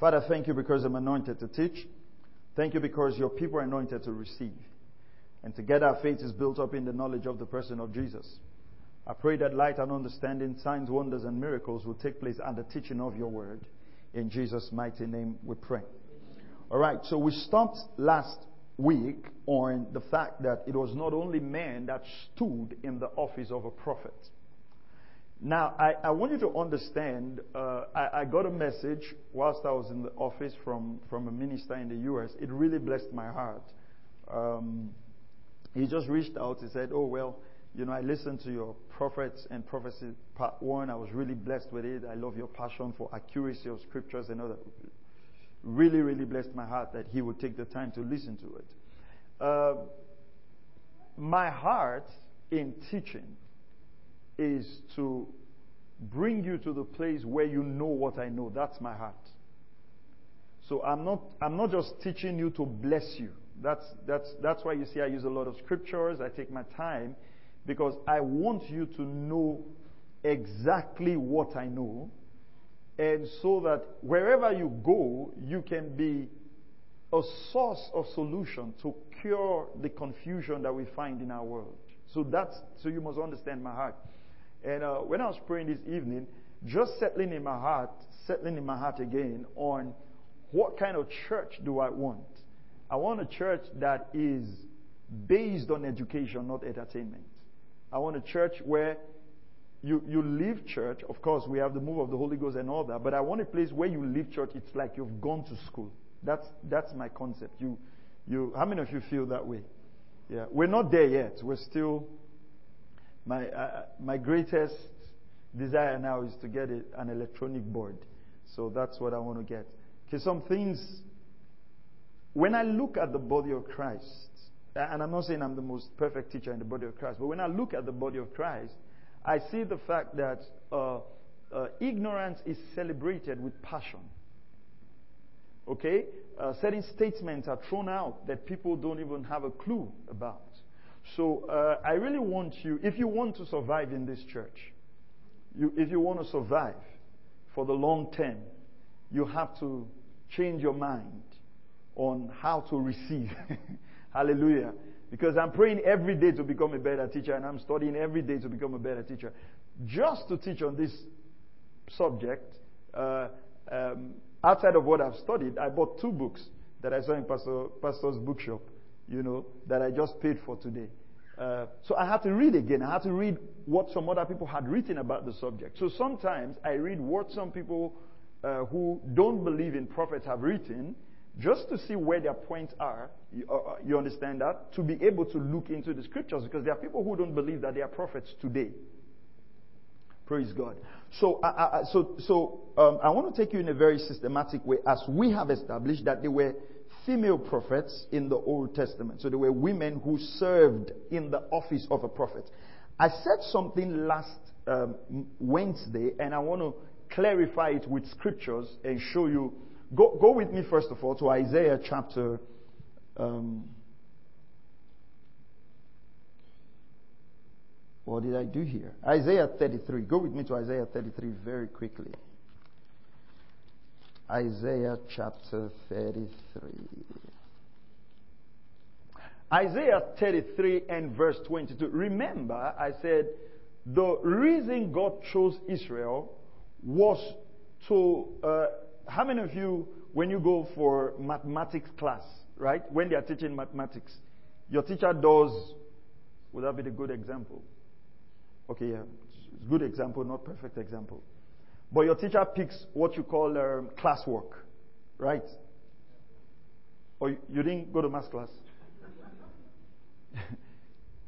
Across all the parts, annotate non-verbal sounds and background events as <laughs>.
Father, thank you because I'm anointed to teach. Thank you because your people are anointed to receive. And together our faith is built up in the knowledge of the person of Jesus. I pray that light and understanding, signs, wonders, and miracles will take place under teaching of your word. In Jesus' mighty name we pray. All right, so we stopped last week on the fact that it was not only men that stood in the office of a prophet. Now, I, I want you to understand, uh, I, I, got a message whilst I was in the office from, from a minister in the U.S. It really blessed my heart. Um, he just reached out. He said, Oh, well, you know, I listened to your prophets and prophecy part one. I was really blessed with it. I love your passion for accuracy of scriptures and other. Really, really blessed my heart that he would take the time to listen to it. Uh, my heart in teaching is to bring you to the place where you know what I know. That's my heart. So I'm not, I'm not just teaching you to bless you. That's, that's, that's why you see I use a lot of scriptures. I take my time because I want you to know exactly what I know. And so that wherever you go, you can be a source of solution to cure the confusion that we find in our world. So that's, so you must understand my heart. And uh, when I was praying this evening, just settling in my heart, settling in my heart again on what kind of church do I want? I want a church that is based on education, not entertainment. I want a church where you, you leave church. Of course, we have the move of the Holy Ghost and all that, but I want a place where you leave church, it's like you've gone to school. That's, that's my concept. You, you, how many of you feel that way? Yeah, we're not there yet. We're still, my, uh, my greatest desire now is to get a, an electronic board. So that's what I want to get. Okay, some things when I look at the body of Christ, and I'm not saying I'm the most perfect teacher in the body of Christ, but when I look at the body of Christ, I see the fact that uh, uh, ignorance is celebrated with passion. Okay? Uh, certain statements are thrown out that people don't even have a clue about. So uh, I really want you, if you want to survive in this church, you, if you want to survive for the long term, you have to change your mind on how to receive. <laughs> Hallelujah. Because I'm praying every day to become a better teacher and I'm studying every day to become a better teacher. Just to teach on this subject, uh, um, outside of what I've studied, I bought two books that I saw in Pastor, Pastor's bookshop, you know, that I just paid for today. Uh, so I had to read again. I had to read what some other people had written about the subject. So sometimes I read what some people uh, who don't believe in prophets have written, just to see where their points are. You, uh, uh, you, understand that? To be able to look into the scriptures because there are people who don't believe that they are prophets today. Praise God. So, uh, so, so um, I want to take you in a very systematic way as we have established that they were female prophets in the Old Testament. So there were women who served in the office of a prophet. I said something last um, Wednesday and I want to clarify it with scriptures and show you Go, go with me, first of all, to Isaiah chapter. Um, what did I do here? Isaiah 33. Go with me to Isaiah 33 very quickly. Isaiah chapter 33. Isaiah 33 and verse 22. Remember, I said the reason God chose Israel was to uh, how many of you, when you go for mathematics class, right, when they are teaching mathematics, your teacher does, would that be a good example? Okay, yeah, good example, not perfect example. But your teacher picks what you call um, classwork, right? Or you didn't go to math class? <laughs>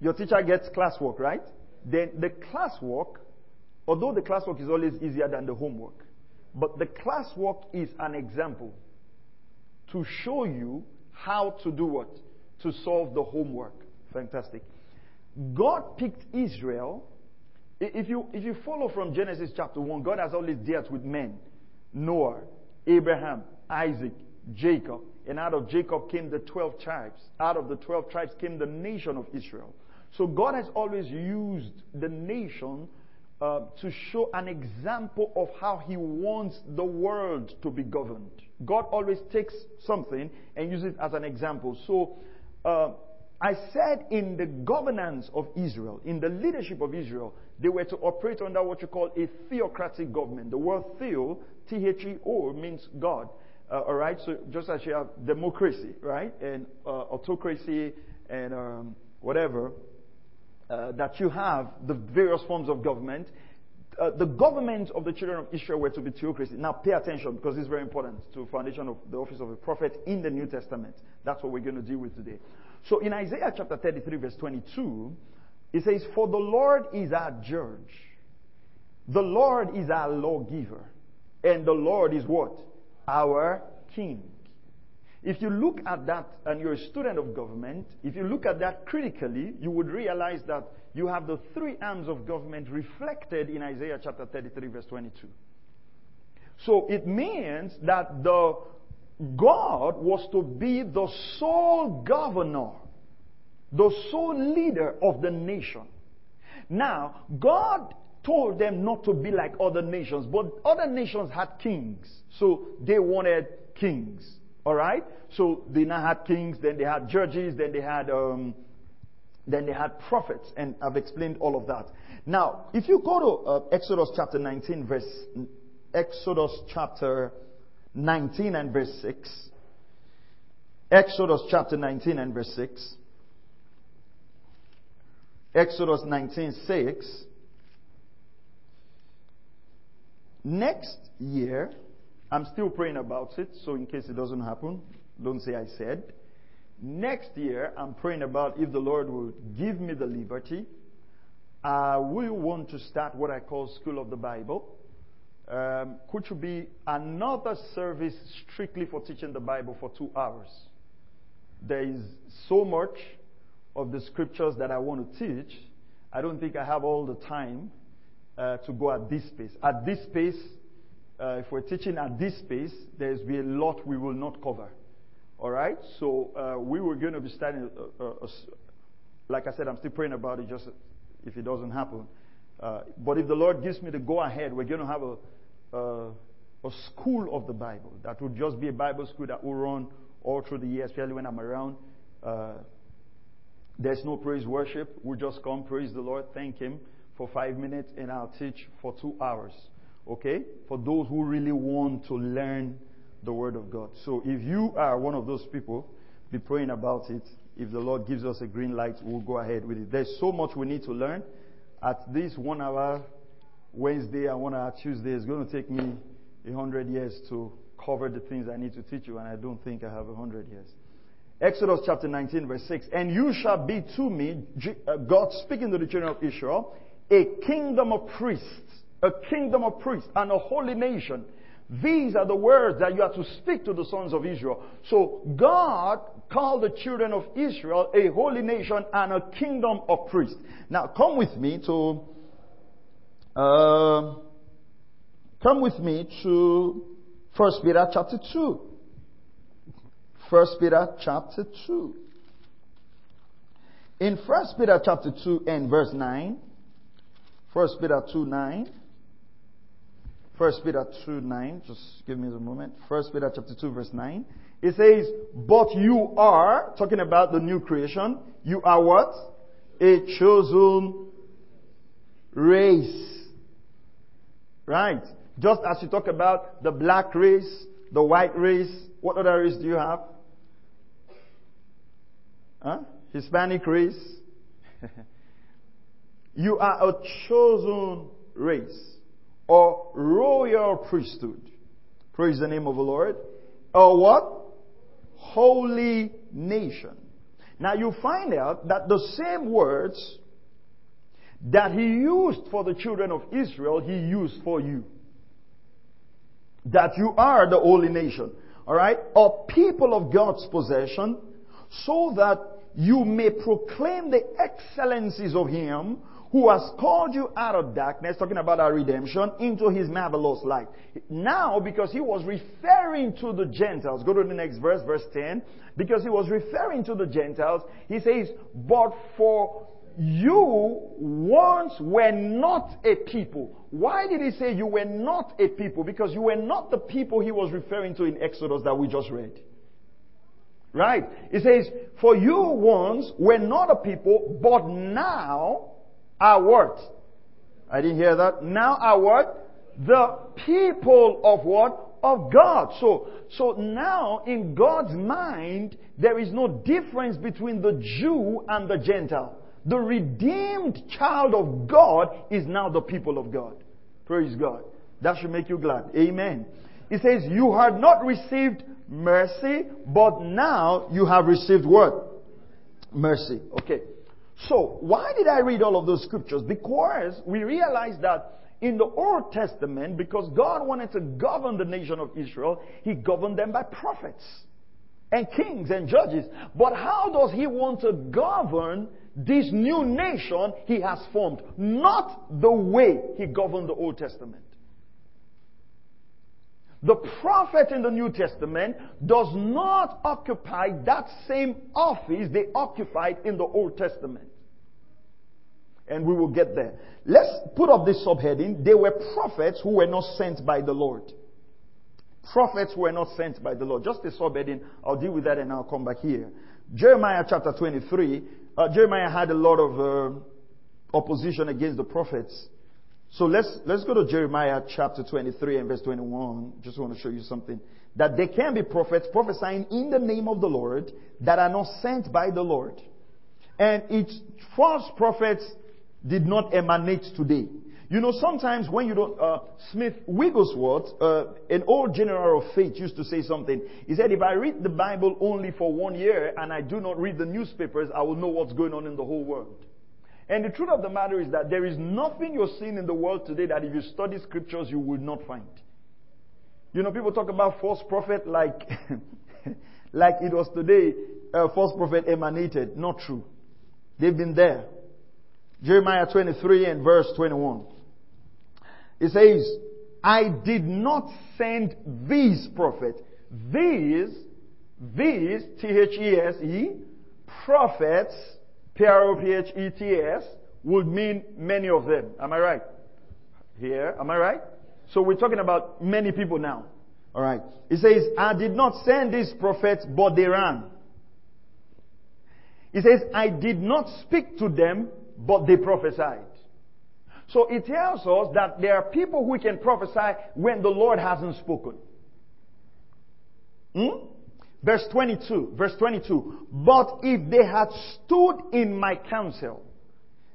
your teacher gets classwork, right? Then the classwork, although the classwork is always easier than the homework, but the classwork is an example to show you how to do what? To solve the homework. Fantastic. God picked Israel. If you, if you follow from Genesis chapter 1, God has always dealt with men Noah, Abraham, Isaac, Jacob. And out of Jacob came the 12 tribes. Out of the 12 tribes came the nation of Israel. So God has always used the nation uh, to show an example of how he wants the world to be governed. God always takes something and uses it as an example. So, uh, I said in the governance of Israel, in the leadership of Israel, they were to operate under what you call a theocratic government. The word theo, T-H-E-O, means God. Uh, all right, so just as you have democracy, right, and uh, autocracy and um, whatever, uh, that you have the various forms of government. Uh, the government of the children of Israel were to be theocracy. Now pay attention because is very important to foundation of the office of a prophet in the New Testament. That's what we're going to deal with today. So in Isaiah chapter 33 verse 22, it says, For the Lord is our judge. The Lord is our lawgiver. And the Lord is what? Our king. If you look at that and you're a student of government, if you look at that critically, you would realize that you have the three arms of government reflected in Isaiah chapter 33 verse 22. So it means that the God was to be the sole governor, the sole leader of the nation. Now, God told them not to be like other nations, but other nations had kings. So they wanted kings. Alright? So they now had kings, then they had judges, then they had, um, then they had prophets, and I've explained all of that. Now, if you go to uh, Exodus chapter 19 verse, Exodus chapter 19 and verse 6. Exodus chapter 19 and verse 6. Exodus 19:6. Next year, I'm still praying about it, so in case it doesn't happen, don't say I said. Next year, I'm praying about if the Lord will give me the liberty. I will want to start what I call School of the Bible um, which would be another service strictly for teaching the Bible for two hours. There is so much of the scriptures that I want to teach. I don't think I have all the time uh, to go at this pace. At this pace, uh, if we're teaching at this pace, there's be a lot we will not cover. All right? So uh, we were going to be starting, uh, uh, like I said, I'm still praying about it just if it doesn't happen. Uh, but if the Lord gives me the go ahead, we're going to have a, a school of the Bible that would just be a Bible school that will run all through the year, especially when I'm around. There's no praise worship. We just come, praise the Lord, thank Him for five minutes, and I'll teach for two hours. Okay? For those who really want to learn the Word of God. So if you are one of those people, be praying about it. If the Lord gives us a green light, we'll go ahead with it. There's so much we need to learn. At this one hour Wednesday and one hour Tuesday is going to take me a hundred years to cover the things I need to teach you, and I don't think I have a hundred years. Exodus chapter 19 verse 6. And you shall be to me, uh, God speaking to the children of Israel, a kingdom of priests, a kingdom of priests, and a holy nation. These are the words that you are to speak to the sons of Israel. So God called the children of Israel a holy nation and a kingdom of priests. Now come with me to uh, come with me to 1 Peter chapter 2. 1 Peter chapter 2. In 1 Peter chapter 2 and verse 9, 1 Peter 2 9, 1 Peter 2 9, just give me a moment. 1 Peter chapter 2 verse 9. It says, but you are, talking about the new creation, you are what? A chosen race Right. Just as you talk about the black race, the white race, what other race do you have? Huh? Hispanic race. <laughs> you are a chosen race or royal priesthood. Praise the name of the Lord. Or what? Holy nation. Now you find out that the same words that he used for the children of Israel, he used for you. That you are the holy nation. Alright? A people of God's possession, so that you may proclaim the excellencies of him who has called you out of darkness, talking about our redemption, into his marvelous light. Now, because he was referring to the Gentiles, go to the next verse, verse 10. Because he was referring to the Gentiles, he says, but for you once were not a people. Why did he say you were not a people? Because you were not the people he was referring to in Exodus that we just read. Right? It says, for you once were not a people, but now are what? I didn't hear that. Now are what? The people of what? Of God. So, so now in God's mind, there is no difference between the Jew and the Gentile. The redeemed child of God is now the people of God. Praise God. That should make you glad. Amen. He says, You had not received mercy, but now you have received what? Mercy. Okay. So, why did I read all of those scriptures? Because we realize that in the Old Testament, because God wanted to govern the nation of Israel, He governed them by prophets and kings and judges. But how does He want to govern this new nation He has formed? Not the way He governed the Old Testament. The prophet in the New Testament does not occupy that same office they occupied in the Old Testament. And we will get there. Let's put up this subheading. They were prophets who were not sent by the Lord. Prophets were not sent by the Lord. Just a subheading. I'll deal with that and I'll come back here. Jeremiah chapter 23. Uh, Jeremiah had a lot of uh, opposition against the prophets. So let's, let's go to Jeremiah chapter 23 and verse 21. Just want to show you something. That there can be prophets prophesying in the name of the Lord that are not sent by the Lord. And it's false prophets did not emanate today. You know, sometimes when you don't, uh, Smith Wigglesworth, uh, an old general of faith, used to say something. He said, if I read the Bible only for one year and I do not read the newspapers, I will know what's going on in the whole world. And the truth of the matter is that there is nothing you're seeing in the world today that if you study scriptures, you will not find. You know, people talk about false prophet like, <laughs> like it was today, a false prophet emanated. Not true. They've been there. Jeremiah 23 and verse 21. It says, I did not send these prophets. These, these, T-H-E-S-E, prophets P-R-O-P-H-E-T-S would mean many of them. Am I right? Here, am I right? So we're talking about many people now. Alright. It says, I did not send these prophets, but they ran. It says, I did not speak to them, but they prophesied. So it tells us that there are people who can prophesy when the Lord hasn't spoken. Hmm? Verse 22, verse 22. But if they had stood in my counsel,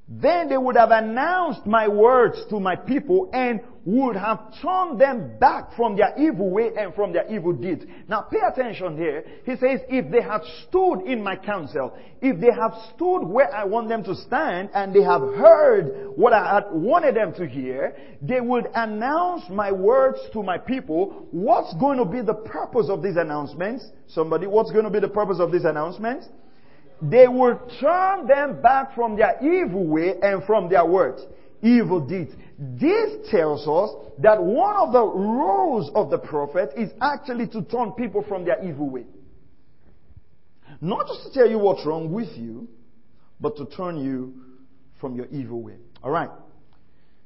then they would have announced my words to my people and would have turned them back from their evil way and from their evil deeds. Now pay attention here. He says, if they had stood in my counsel, if they have stood where I want them to stand and they have heard what I had wanted them to hear, they would announce my words to my people. What's going to be the purpose of these announcements? Somebody, what's going to be the purpose of these announcements? They will turn them back from their evil way and from their words evil deeds. This tells us that one of the roles of the prophet is actually to turn people from their evil way. Not just to tell you what's wrong with you, but to turn you from your evil way. Alright.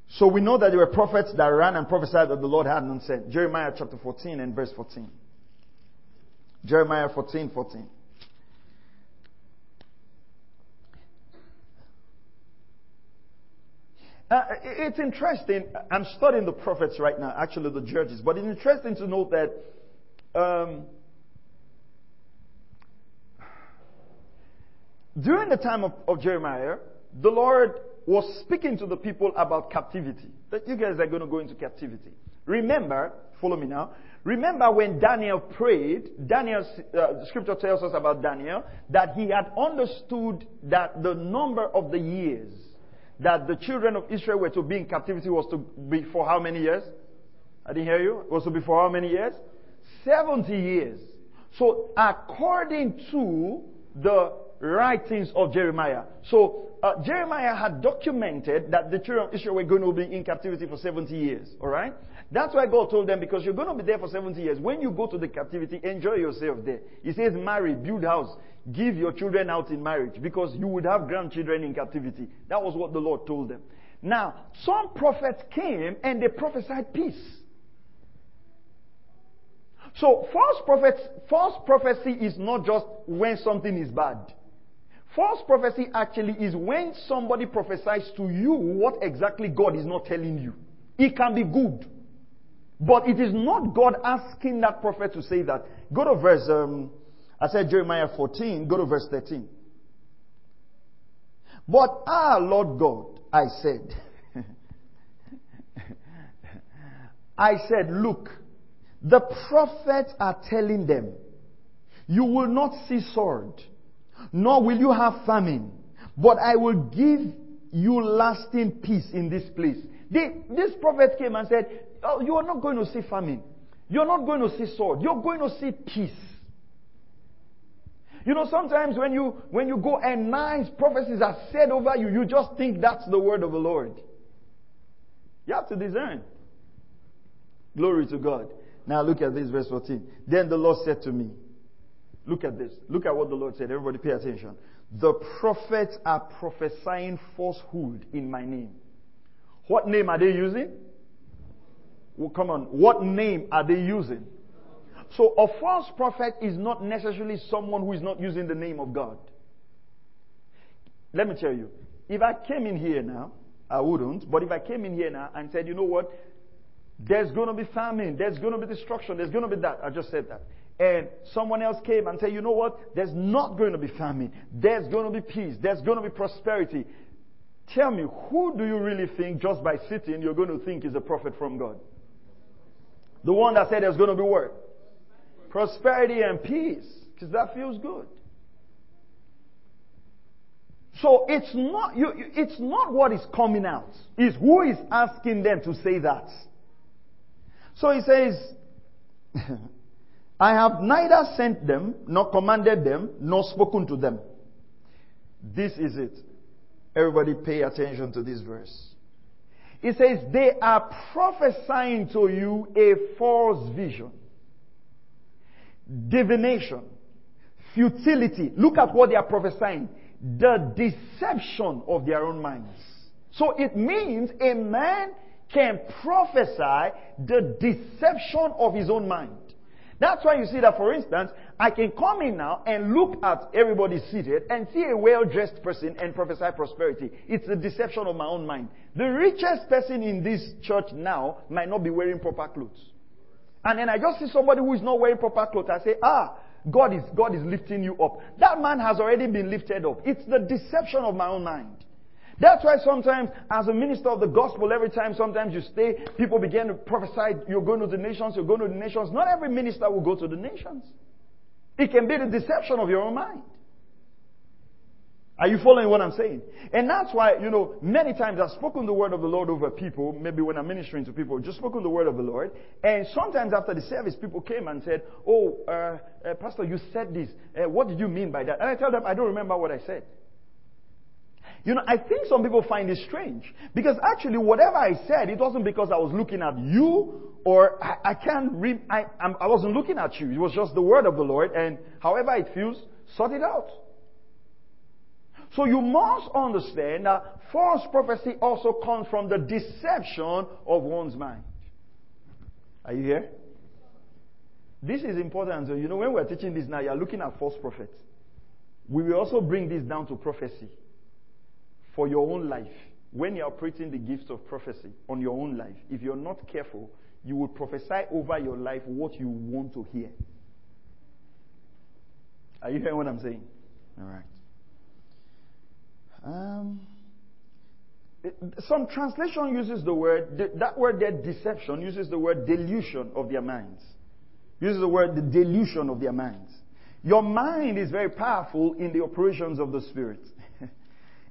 So we know that there were prophets that ran and prophesied that the Lord had not sent. Jeremiah chapter 14 and verse 14. Jeremiah 14, 14. Uh, it's interesting. I'm studying the prophets right now, actually the judges, but it's interesting to note that um, during the time of, of, Jeremiah, the Lord was speaking to the people about captivity. That you guys are going to go into captivity. Remember, follow me now. Remember when Daniel prayed, Daniel, uh, the scripture tells us about Daniel, that he had understood that the number of the years that the children of Israel were to be in captivity was to be for how many years? I didn't hear you. It was to be for how many years? 70 years. So according to the writings of Jeremiah. So uh, Jeremiah had documented that the children of Israel were going to be in captivity for 70 years. All right? That's why God told them, because you're going to be there for 70 years. When you go to the captivity, enjoy yourself there. He says, marry, build house, give your children out in marriage, because you would have grandchildren in captivity. That was what the Lord told them. Now, some prophets came and they prophesied peace. So false prophets, false prophecy is not just when something is bad. False prophecy actually is when somebody prophesies to you what exactly God is not telling you. It can be good. But it is not God asking that prophet to say that. Go to verse, um, I said Jeremiah 14, go to verse 13. But ah, Lord God, I said, <laughs> I said, look, the prophets are telling them, you will not see sword, nor will you have famine, but I will give you lasting peace in this place. They, this prophet came and said, oh, you are not going to see famine. You're not going to see sword. You're going to see peace. You know, sometimes when you, when you go and nice prophecies are said over you, you just think that's the word of the Lord. You have to discern. Glory to God. Now look at this, verse 14. Then the Lord said to me, Look at this. Look at what the Lord said. Everybody pay attention. The prophets are prophesying falsehood in my name. What name are they using? Well, come on. What name are they using? So a false prophet is not necessarily someone who is not using the name of God. Let me tell you. If I came in here now, I wouldn't, but if I came in here now and said, you know what? There's going to be famine. There's going to be destruction. There's going to be that. I just said that. And someone else came and said, you know what? There's not going to be famine. There's going to be peace. There's going to be prosperity. Tell me, who do you really think just by sitting you're going to think is a prophet from God? The one that said there's going to be what? Prosperity and peace. Because that feels good. So it's not, you, it's not what is coming out. It's who is asking them to say that. So he says, <laughs> I have neither sent them, nor commanded them, nor spoken to them. This is it. Everybody pay attention to this verse. It says, they are prophesying to you a false vision, divination, futility. Look at what they are prophesying. The deception of their own minds. So it means a man can prophesy the deception of his own mind. That's why you see that, for instance, I can come in now and look at everybody seated and see a well-dressed person and prophesy prosperity. It's the deception of my own mind. The richest person in this church now might not be wearing proper clothes. And then I just see somebody who is not wearing proper clothes. I say, ah, God is, God is lifting you up. That man has already been lifted up. It's the deception of my own mind. That's why sometimes, as a minister of the gospel, every time sometimes you stay, people begin to prophesy, you're going to the nations, you're going to the nations. Not every minister will go to the nations. It can be the deception of your own mind. Are you following what I'm saying? And that's why, you know, many times I've spoken the word of the Lord over people, maybe when I'm ministering to people, just spoken the word of the Lord. And sometimes after the service, people came and said, Oh, uh, uh, Pastor, you said this. Uh, what did you mean by that? And I tell them, I don't remember what I said. You know, I think some people find it strange. Because actually, whatever I said, it wasn't because I was looking at you or I, I can't read, I, I wasn't looking at you. It was just the word of the Lord and however it feels, sort it out. So you must understand that false prophecy also comes from the deception of one's mind. Are you here? This is important. So, you know, when we're teaching this now, you're looking at false prophets. We will also bring this down to prophecy for your own life, when you're operating the gifts of prophecy on your own life, if you're not careful, you will prophesy over your life what you want to hear. Are you hearing what I'm saying? All right. Um, some translation uses the word, that word there, deception, uses the word delusion of their minds. Uses the word the delusion of their minds. Your mind is very powerful in the operations of the Spirit. <laughs>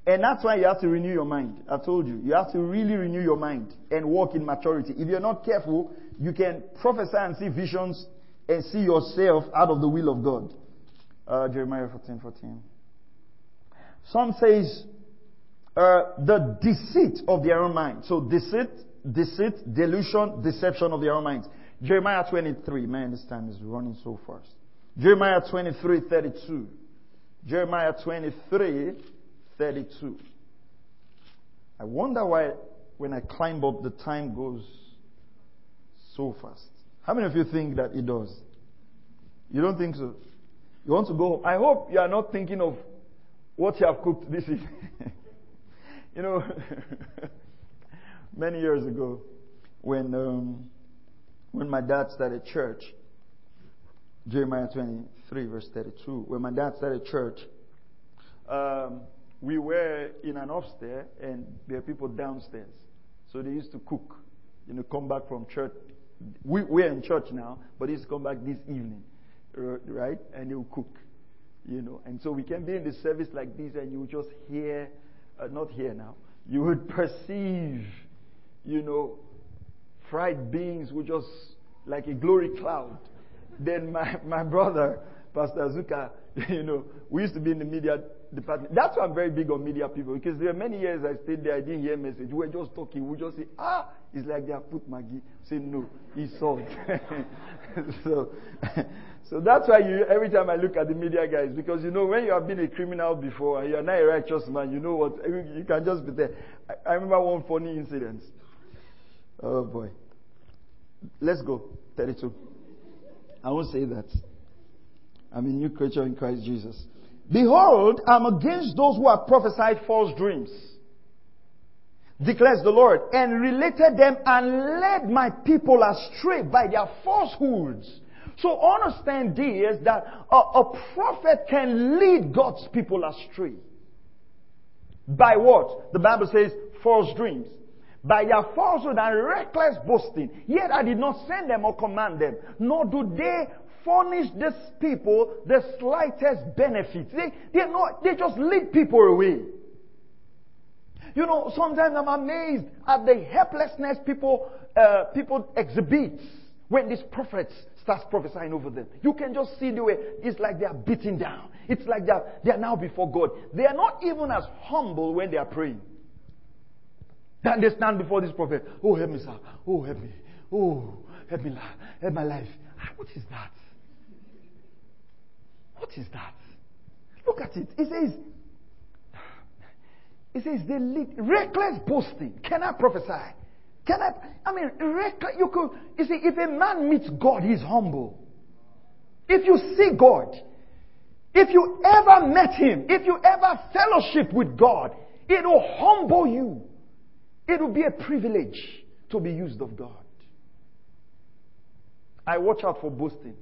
And that's why you have to renew your mind. I told you. You have to really renew your mind and walk in maturity. If you're not careful, you can prophesy and see visions and see yourself out of the will of God. Uh, Jeremiah 14, 14. Some says, uh, the deceit of their own mind. So deceit deceit, delusion, deception of their own minds. Jeremiah 23. Man, this time is running so fast. Jeremiah 23, 32. Jeremiah 23, 32. I wonder why when I climb up the time goes so fast. How many of you think that it does? You don't think so? You want to go home. I hope you are not thinking of what you have cooked this evening. <laughs> you know, <laughs> many years ago, when um, when my dad started church, Jeremiah 23, verse 32, when my dad started church, um, we were in an upstairs and there are people downstairs. So they used to cook. You know, come back from church. We, we're in church now, but they used to come back this evening, right? And they'll cook. You know, and so we can be in the service like this and you just hear, uh, not hear now, you would perceive, you know, fried beans would just like a glory cloud. then my, my brother, Pastor Azuka, <laughs> you know, we used to be in the media department. That's why I'm very big on media people because there are many years I stayed there, I didn't hear message. We were just talking. We just say, ah, it's like they have put Maggi. Say no, it's salt. <laughs> so, <laughs> so that's why you, every time I look at the media guys, because you know when you have been a criminal before and you're not a righteous man, you know what? You can just be there. I, I remember one funny incident. Oh boy. Let's go. 32. I won't say that. I'm a new creature in Christ Jesus. Behold, I'm against those who have prophesied false dreams, declares the Lord, and related them and led my people astray by their falsehoods. So understand this, that a, a prophet can lead God's people astray. By what? The Bible says false dreams by their falsehood and reckless boasting. Yet I did not send them or command them, nor do they furnish these people the slightest benefit. They, they, not, they just lead people away. You know, sometimes I'm amazed at the helplessness people, uh, people exhibit when these prophets starts prophesying over them. You can just see the way it's like they are beaten down. It's like they are, they are now before God. They are not even as humble when they are praying. Then they stand before this prophet. Oh, help me, sir. Oh, help me. Oh, help me, help my life. Ah, what is that? What is that? Look at it. It says, it says they lead reckless boasting. Can I prophesy? Can I? I mean, reckless. You could. You see, if a man meets God, he's humble. If you see God, if you ever met Him, if you ever fellowship with God, it will humble you. It will be a privilege to be used of God. I watch out for boasting.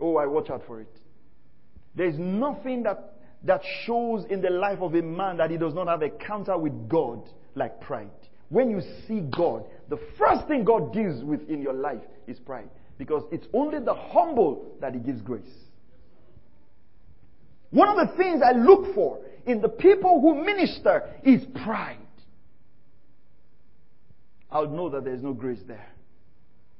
Oh, I watch out for it. There is nothing that, that shows in the life of a man that he does not have a counter with God like pride. When you see God, the first thing God deals with in your life is pride. Because it's only the humble that he gives grace. One of the things I look for in the people who minister is pride. I'll know that there's no grace there.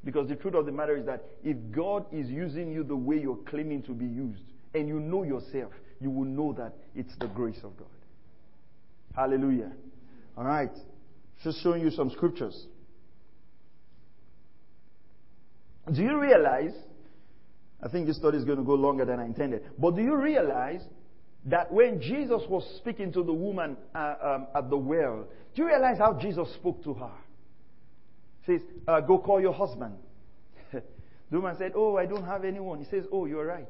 Because the truth of the matter is that if God is using you the way you're claiming to be used, and you know yourself, you will know that it's the grace of God. Hallelujah. All right. Just showing you some scriptures. Do you realize? I think this study is going to go longer than I intended. But do you realize that when Jesus was speaking to the woman uh, um, at the well, do you realize how Jesus spoke to her? He says, uh, Go call your husband. <laughs> the woman said, Oh, I don't have anyone. He says, Oh, you're right.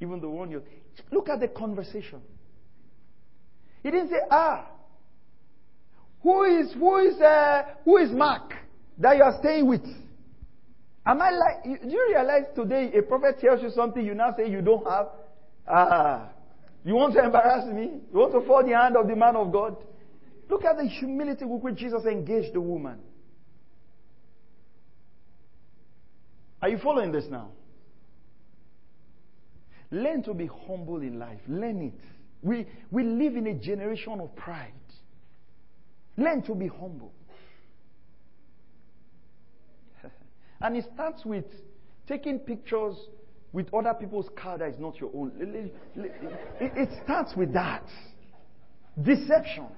Even the one you. Look at the conversation. He didn't say, Ah, who is, who is, uh, who is Mark that you are staying with? Am I like, do you realize today a prophet tells you something you now say you don't have? Ah, you want to embarrass me? You want to fall the hand of the man of God? Look at the humility with which Jesus engaged the woman. Are you following this now? Learn to be humble in life. Learn it. We, we live in a generation of pride. Learn to be humble. <laughs> and it starts with taking pictures with other people's car that is not your own. It, starts with that. Deception.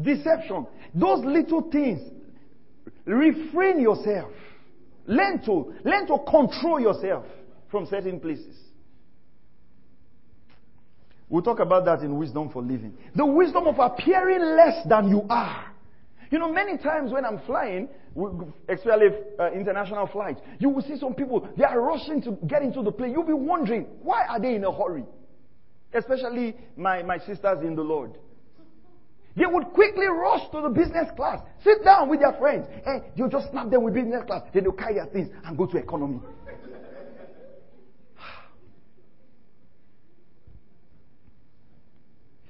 deception. Those little things. Refrain yourself. Learn to, learn to control yourself from certain places. We'll talk about that in Wisdom for Living. The wisdom of appearing less than you are. You know, many times when I'm flying, especially uh, international flights, you will see some people, they are rushing to get into the plane. You'll be wondering, why are they in a hurry? Especially my, my sisters in the Lord. They would quickly rush to the business class, sit down with their friends, and you just snap them with business class. Then they'll carry their things and go to economy.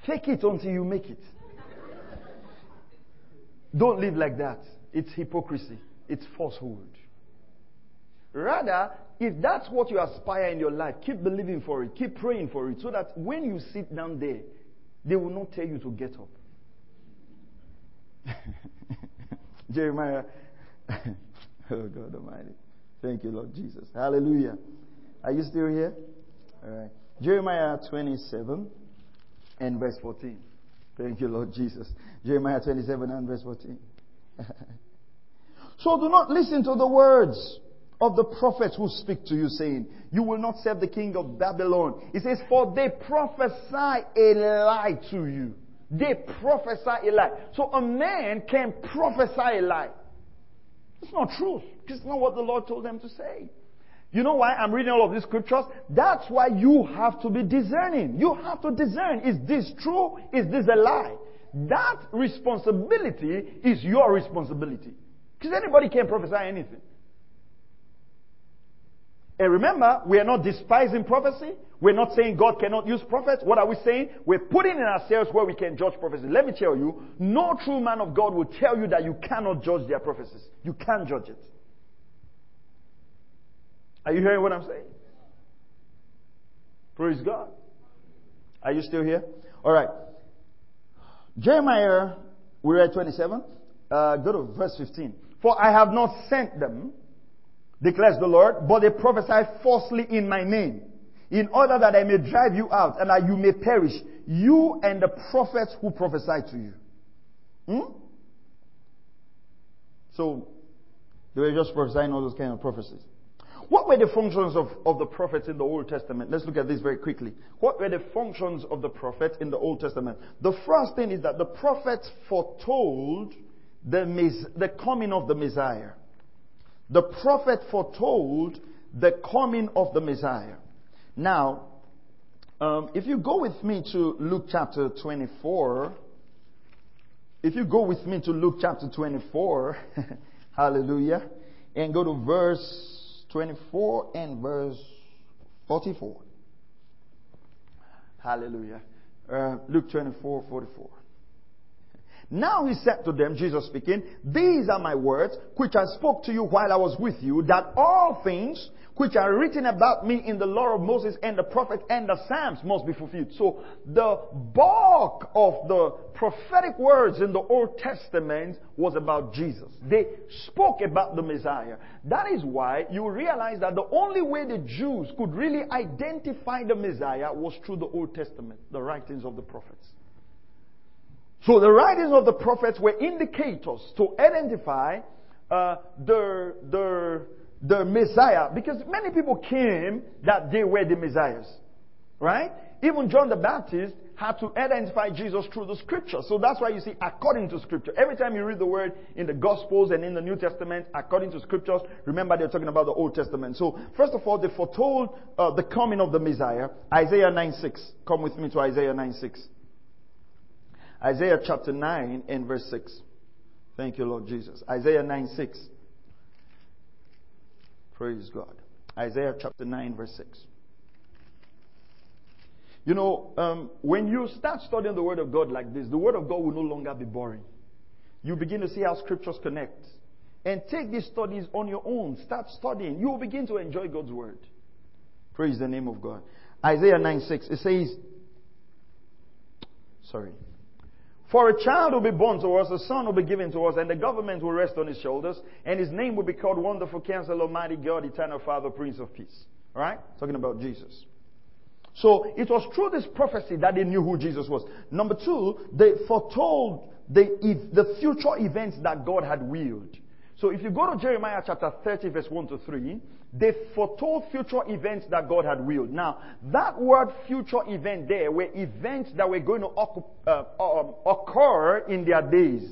Fake it until you make it. Don't live like that. It's hypocrisy. It's falsehood. Rather, if that's what you aspire in your life, keep believing for it, keep praying for it, so that when you sit down there, they will not tell you to get up. <laughs> Jeremiah. <laughs> oh God Almighty. Thank you, Lord Jesus. Hallelujah. Are you still here? All right. Jeremiah 27 and verse 14. Thank you, Lord Jesus. Jeremiah 27 and verse 14. <laughs> so do not listen to the words of the prophets who speak to you saying, you will not serve the king of Babylon. He says, for they prophesy a lie to you. They prophesy a lie. So a man can prophesy a lie. It's not true. It's not what the Lord told them to say. You know why I'm reading all of these scriptures? That's why you have to be discerning. You have to discern. Is this true? Is this a lie? That responsibility is your responsibility. Because anybody can prophesy anything. And remember, we are not despising prophecy. We're not saying God cannot use prophets. What are we saying? We're putting in ourselves where we can judge prophecy. Let me tell you, no true man of God will tell you that you cannot judge their prophecies. You can't judge it. Are you hearing what I'm saying? Praise God. Are you still here? All right. Jeremiah, we read 27. Uh, go to verse 15. For I have not sent them, declares the Lord, but they prophesy falsely in my name, in order that I may drive you out and that you may perish, you and the prophets who prophesy to you. Hmm? So, they were just prophesying all those kind of prophecies. What were the functions of, of the prophets in the Old Testament? Let's look at this very quickly. What were the functions of the prophets in the Old Testament? The first thing is that the prophets foretold the, the coming of the Messiah. The prophet foretold the coming of the Messiah. Now, um, if you go with me to Luke chapter 24, if you go with me to Luke chapter 24, <laughs> hallelujah, and go to verse 24 and verse 44. Hallelujah. Uh, Luke 24, 44. Now he said to them, Jesus speaking, These are my words which I spoke to you while I was with you, that all things which are written about me in the law of Moses and the prophet and the Psalms must be fulfilled. So the bulk of the prophetic words in the Old Testament was about Jesus. They spoke about the Messiah. That is why you realize that the only way the Jews could really identify the Messiah was through the Old Testament, the writings of the prophets. So the writings of the prophets were indicators to identify uh, the, the, the Messiah because many people came that they were the Messiahs. Right? Even John the Baptist had to identify Jesus through the scripture. So that's why you see according to scripture. Every time you read the word in the gospels and in the New Testament, according to scriptures, remember they're talking about the Old Testament. So first of all, they foretold uh, the coming of the Messiah. Isaiah 9 6. Come with me to Isaiah 9 6. Isaiah chapter 9 and verse 6. Thank you, Lord Jesus. Isaiah 9 6. Praise God. Isaiah chapter 9, verse 6. You know, um, when you start studying the Word of God like this, the Word of God will no longer be boring. You begin to see how scriptures connect. And take these studies on your own. Start studying. You will begin to enjoy God's Word. Praise the name of God. Isaiah 9 6. It says, sorry. For a child will be born to us, a son will be given to us, and the government will rest on his shoulders, and his name will be called Wonderful Counselor, Almighty God, Eternal Father, Prince of Peace. Alright? Talking about Jesus. So it was through this prophecy that they knew who Jesus was. Number two, they foretold the, the future events that God had willed. So if you go to Jeremiah chapter 30 verse 1 to 3, they foretold future events that God had willed. Now, that word future event there were events that were going to uh, um, occur in their days.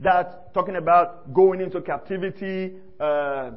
That talking about going into captivity, uh,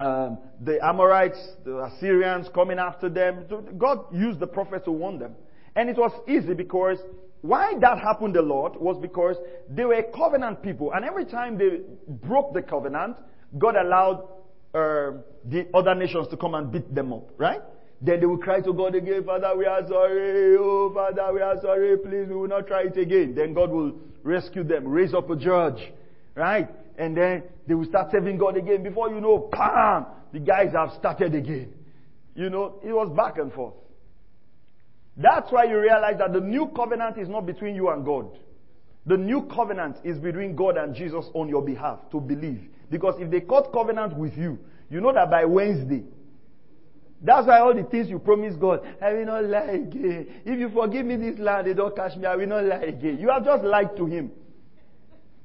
um, the Amorites, the Assyrians coming after them. God used the prophet to warn them. And it was easy because why that happened a lot was because they were covenant people. And every time they broke the covenant, God allowed uh, the other nations to come and beat them up, right? Then they will cry to God again, Father, we are sorry. Oh, Father, we are sorry. Please, we will not try it again. Then God will rescue them, raise up a judge, right? And then they will start serving God again. Before you know, bam, the guys have started again. You know, it was back and forth. That's why you realize that the new covenant is not between you and God. The new covenant is between God and Jesus on your behalf to believe. Because if they cut covenant with you, you know that by Wednesday, that's why all the things you promise God, I will not lie again. If you forgive me this land, they don't catch me, I will not lie again. You have just lied to Him.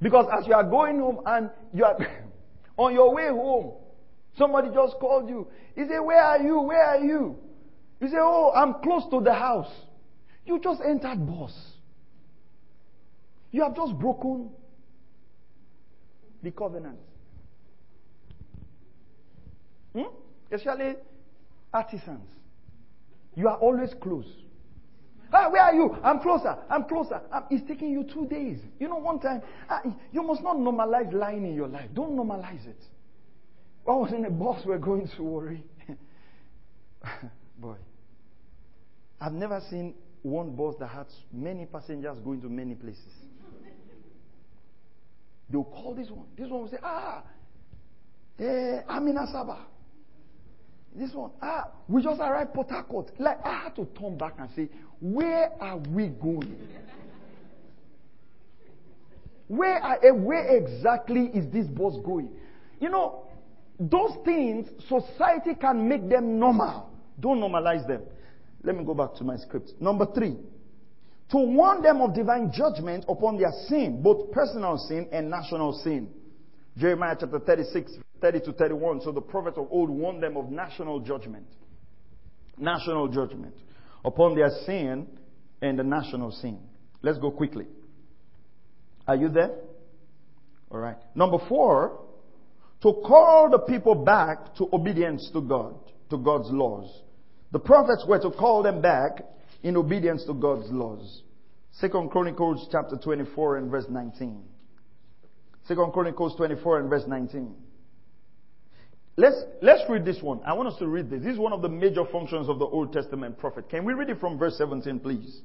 Because as you are going home and you are <laughs> on your way home, somebody just called you. He said, Where are you? Where are you? You say, Oh, I'm close to the house. You just entered, boss. You have just broken the covenant. Hmm? Especially artisans. You are always close. Ah, where are you? I'm closer. I'm closer. I'm, it's taking you two days. You know, one time, ah, you must not normalize lying in your life. Don't normalize it. I was in a bus, we're going to Warri. <laughs> Boy. I've never seen one bus that has many passengers going to many places. They'll call this one. This one will say, ah, eh, I'm in Asaba. This one, ah, we just arrived Port Harcourt. Like, I had to turn back and say, where are we going? Where, are, eh, where exactly is this bus going? You know, those things, society can make them normal. Don't normalize them. Let me go back to my script. Number three, to warn them of divine judgment upon their sin, both personal sin and national sin. Jeremiah chapter 36, 30 to 31. So the prophets of old warned them of national judgment. National judgment upon their sin and the national sin. Let's go quickly. Are you there? All right. Number four, to call the people back to obedience to God, to God's laws. The prophets were to call them back in obedience to God's laws. Second Chronicles chapter 24 and verse 19. Second Chronicles 24 and verse 19. Let's, let's read this one. I want us to read this. This is one of the major functions of the Old Testament prophet. Can we read it from verse 17, please?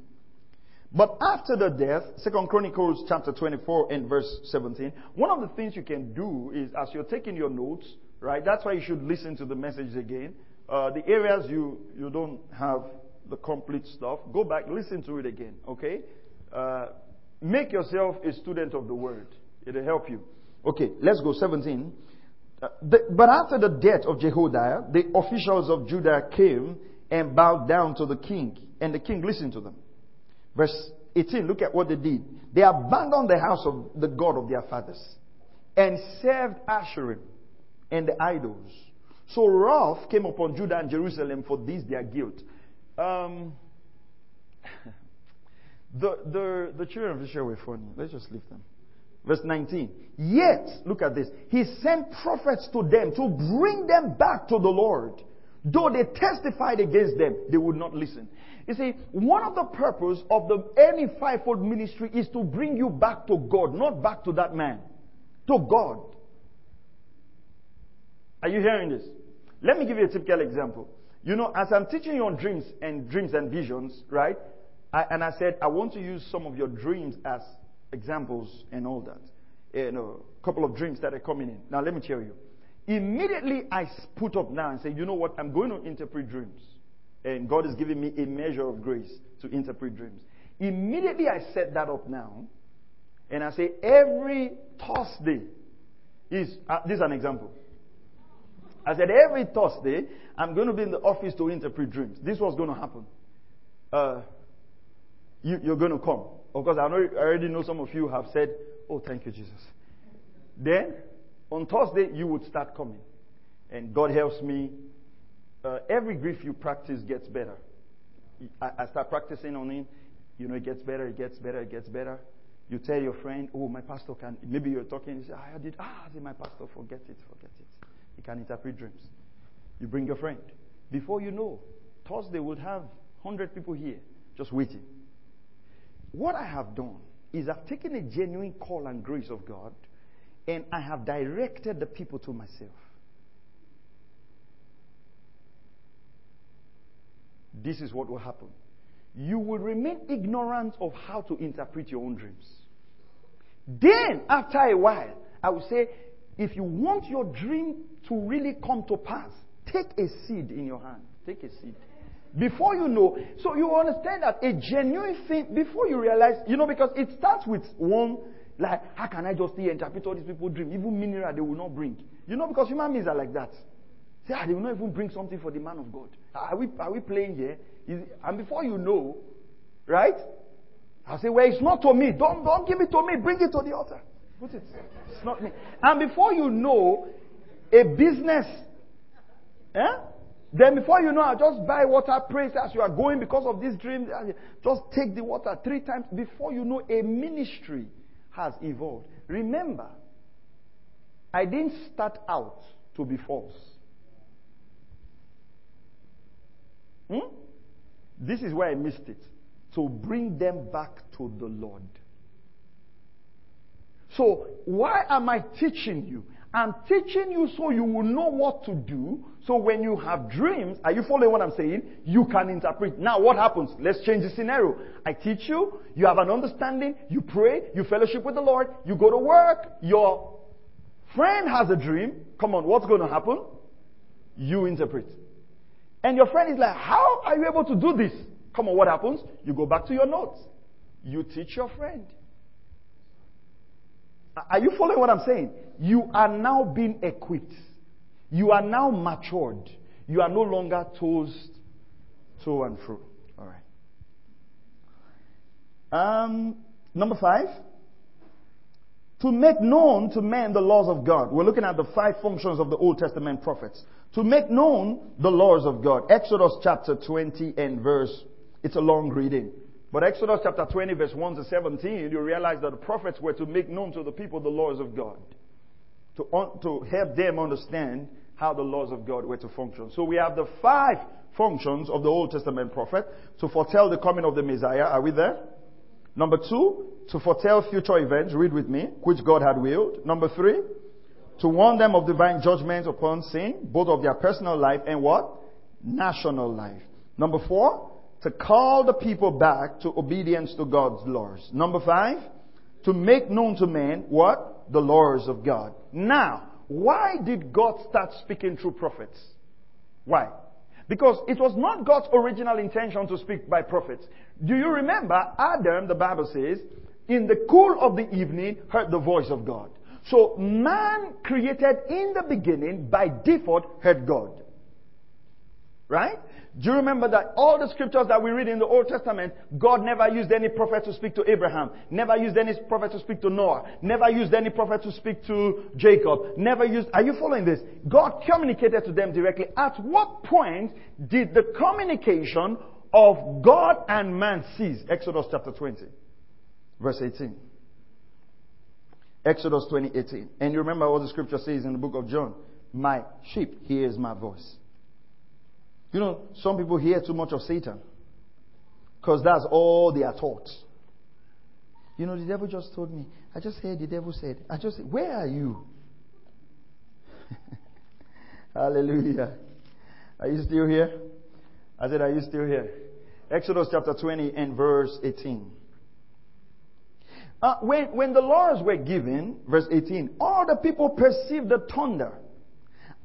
But after the death, Second Chronicles chapter 24 and verse 17, one of the things you can do is as you're taking your notes, right? That's why you should listen to the message again. Uh, the areas you, you don't have the complete stuff, go back, listen to it again, okay? Uh, make yourself a student of the word. It'll help you. Okay, let's go. 17. Uh, the, but after the death of Jehoiada, the officials of Judah came and bowed down to the king, and the king listened to them. Verse 18, look at what they did. They abandoned the house of the God of their fathers and served Asherim and the idols. So wrath came upon Judah and Jerusalem for this their guilt. Um, <laughs> the, the, the children of Israel were funny. Let's just leave them. Verse 19. Yet, look at this. He sent prophets to them to bring them back to the Lord. Though they testified against them, they would not listen. You see, one of the purpose of the any fivefold ministry is to bring you back to God, not back to that man. To God. Are you hearing this? Let me give you a typical example. You know, as I'm teaching you on dreams and dreams and visions, right? I, and I said, I want to use some of your dreams as examples and all that. You know, a couple of dreams that are coming in. Now, let me tell you. Immediately, I put up now and say, you know what? I'm going to interpret dreams. And God is giving me a measure of grace to interpret dreams. Immediately, I set that up now. And I say, every Thursday is, uh, this is an example. I said, every Thursday, I'm going to be in the office to interpret dreams. This was going to happen. Uh, you, you're going to come. Of course, I, know, I already know some of you have said, Oh, thank you, Jesus. Then, on Thursday, you would start coming. And God helps me. Uh, every grief you practice gets better. I, I start practicing on Him. You know, it gets better, it gets better, it gets better. You tell your friend, oh, my pastor can, maybe you're talking, you say, ah, I did, ah, say, my pastor, forget it, forget it. Can interpret dreams. You bring your friend. Before you know, Thursday would have 100 people here just waiting. What I have done is I've taken a genuine call and grace of God and I have directed the people to myself. This is what will happen. You will remain ignorant of how to interpret your own dreams. Then, after a while, I will say, if you want your dream to really come to pass, take a seed in your hand. Take a seed. Before you know, so you understand that a genuine thing, before you realize, you know, because it starts with one, like, how can I just interpret all these people dream? Even mineral they will not bring. You know, because human beings are like that. Say, ah, they will not even bring something for the man of God. Are we, are we playing here? Is, and before you know, right? I'll say, well, it's not to me. Don't, don't give it to me. Bring it to the altar. Put it. It's not me. And before you know, a business, eh? Then before you know, I just buy water, praise as you are going because of this dream. Just take the water three times. Before you know, a ministry has evolved. Remember, I didn't start out to be false. Hmm? This is where I missed it. To bring them back to the Lord. So, why am I teaching you? I'm teaching you so you will know what to do. So when you have dreams, are you following what I'm saying? You can interpret. Now what happens? Let's change the scenario. I teach you, you have an understanding, you pray, you fellowship with the Lord, you go to work, your friend has a dream. Come on, what's going to happen? You interpret. And your friend is like, How are you able to do this? Come on, what happens? You go back to your notes. You teach your friend. Are you following what I'm saying? You are now being equipped. You are now matured. You are no longer tossed to and fro. All right. Um, number five. To make known to men the laws of God. We're looking at the five functions of the Old Testament prophets to make known the laws of God. Exodus chapter 20 and verse, it's a long reading. But Exodus chapter 20 verse 1 to 17, you realize that the prophets were to make known to the people the laws of God. To, to help them understand how the laws of God were to function. So we have the five functions of the Old Testament prophet to foretell the coming of the Messiah. Are we there? Number two, to foretell future events. Read with me, which God had willed. Number three, to warn them of divine judgment upon sin, both of their personal life and what? National life. Number four, to call the people back to obedience to God's laws. Number five, to make known to men what? The laws of God. Now, why did God start speaking through prophets? Why? Because it was not God's original intention to speak by prophets. Do you remember Adam, the Bible says, in the cool of the evening heard the voice of God. So man created in the beginning by default heard God. Right? Do you remember that all the scriptures that we read in the Old Testament, God never used any prophet to speak to Abraham, never used any prophet to speak to Noah, never used any prophet to speak to Jacob, never used, are you following this? God communicated to them directly. At what point did the communication of God and man cease? Exodus chapter 20, verse 18. Exodus 20:18. And you remember what the scripture says in the book of John. My sheep hears my voice. You know, some people hear too much of Satan. Because that's all they are taught. You know, the devil just told me. I just heard the devil said. I just where are you? <laughs> Hallelujah. Are you still here? I said, are you still here? Exodus chapter 20 and verse 18. Uh, when, when the laws were given, verse 18, all the people perceived the thunder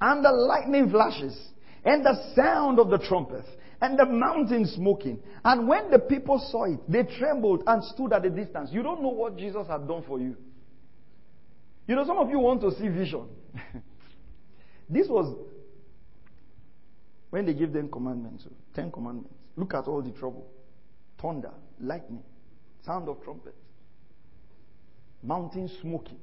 and the lightning flashes and the sound of the trumpet and the mountain smoking. And when the people saw it, they trembled and stood at a distance. You don't know what Jesus had done for you. You know, some of you want to see vision. <laughs> this was when they gave them commandments, oh, Ten commandments. Look at all the trouble thunder, lightning, Sound of trumpet. Mountain smoking.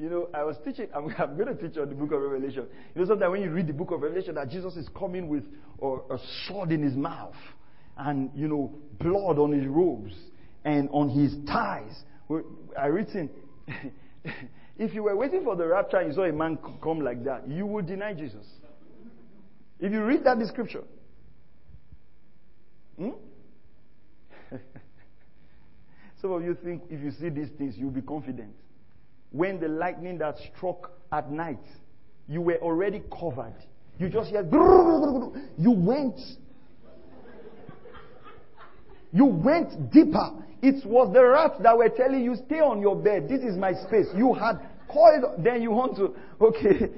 You know, I was teaching, I'm, <laughs> I'm, going to teach on the book of Revelation. You know, sometimes when you read the book of Revelation, that Jesus is coming with a, a sword in his mouth and, you know, blood on his robes and on his thighs. I written, <laughs> if you were waiting for the rapture and you saw a man come like that, you would deny Jesus. If you read that description. Hmm? <laughs> Some of you think if you see these things, you'll be confident when the lightning that struck at night, you were already covered. You just hear, <laughs> you went, you went deeper. It was the rats that were telling you, stay on your bed. This is my space. You had coiled, then you want to, <laughs> okay.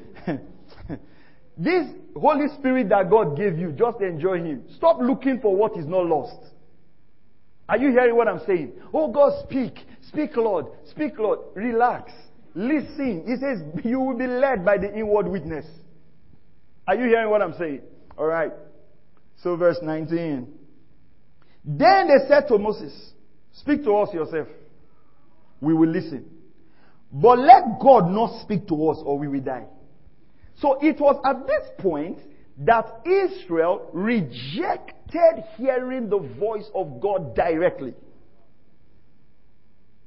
this Holy Spirit that God gave you, just enjoy Him. Stop looking for what is not lost. Are you hearing what I'm saying? Oh God, speak. Speak, Lord. Speak, Lord. Relax. Listen. He says, you will be led by the inward witness. Are you hearing what I'm saying? Alright. So verse 19. Then they said to Moses, speak to us yourself. We will listen. But let God not speak to us or we will die. So it was at this point that Israel rejected hearing the voice of God directly.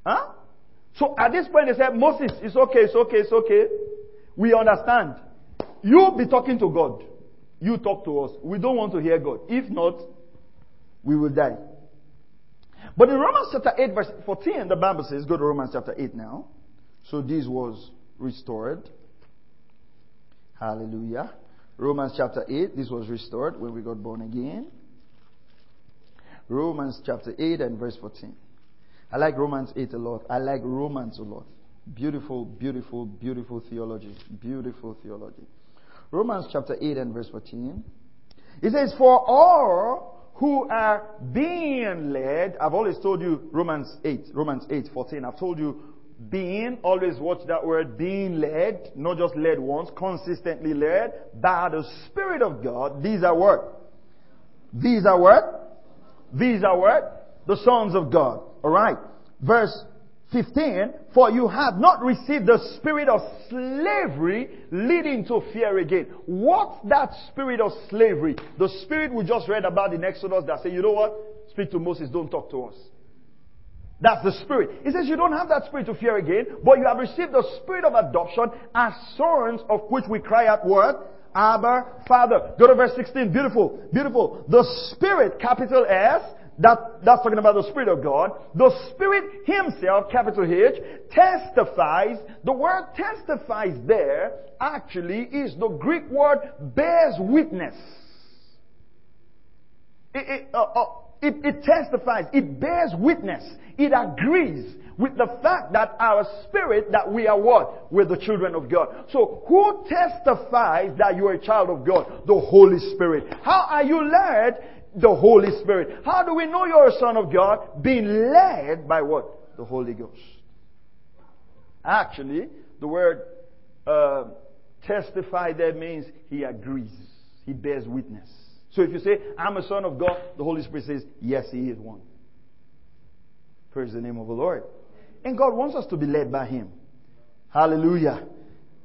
Huh? So at this point they said, Moses, it's okay, it's okay, it's okay. We understand. You be talking to God. You talk to us. We don't want to hear God. If not, we will die. But in Romans chapter 8 verse 14, the Bible says, go to Romans chapter 8 now. So this was restored. Hallelujah. Romans chapter 8, this was restored when we got born again. Romans chapter 8 and verse 14. I like Romans 8 a lot. I like Romans a lot. Beautiful, beautiful, beautiful theology. Beautiful theology. Romans chapter 8 and verse 14. It says, For all who are being led, I've always told you Romans 8, Romans 8, 14. I've told you being, always watch that word, being led, not just led once, consistently led by the Spirit of God. These are what? These are what? These are what? The sons of God. Alright. Verse 15, for you have not received the spirit of slavery leading to fear again. What's that spirit of slavery? The spirit we just read about in Exodus that say, you know what? Speak to Moses, don't talk to us. That's the spirit. He says you don't have that spirit to fear again, but you have received the spirit of adoption as sons of which we cry out what? Abba, Father. Go to verse 16. Beautiful. Beautiful. The spirit, capital S, that, that's talking about the Spirit of God. The Spirit Himself, capital H, testifies. The word testifies there actually is the Greek word bears witness. It, it, uh, uh, it, it testifies, it bears witness, it agrees with the fact that our spirit that we are what? We're the children of God. So who testifies that you are a child of God? The Holy Spirit. How are you led? The Holy Spirit. How do we know you're a son of God? Being led by what? The Holy Ghost. Actually, the word uh, testify there means he agrees. He bears witness. So if you say, I'm a son of God, the Holy Spirit says, yes, he is one. Praise the name of the Lord. And God wants us to be led by him. Hallelujah.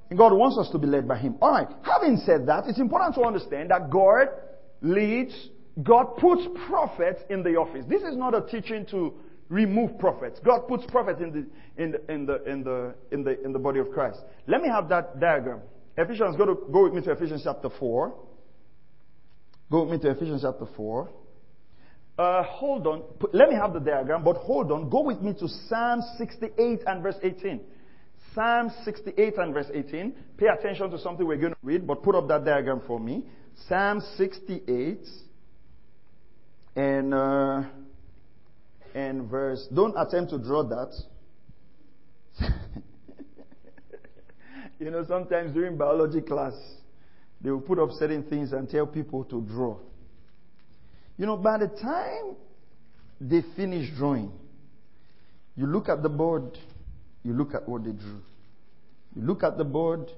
And God wants us to be led by him. Alright, having said that, it's important to understand that God leads, God puts prophets in the office. This is not a teaching to remove prophets. God puts prophets in the, in the, in the, in the, in the, in the body of Christ. Let me have that diagram. Ephesians, go, to, go with me to Ephesians chapter 4. Go with me to Ephesians chapter 4. Uh, hold on. Let me have the diagram, but hold on. Go with me to Psalm 68 and verse 18. Psalm 68 and verse 18. Pay attention to something we're going to read, but put up that diagram for me. Psalm 68 and, uh, and verse. Don't attempt to draw that. <laughs> you know, sometimes during biology class, they will put up certain things and tell people to draw. You know, by the time they finish drawing, you look at the board, you look at what they drew. You look at the board,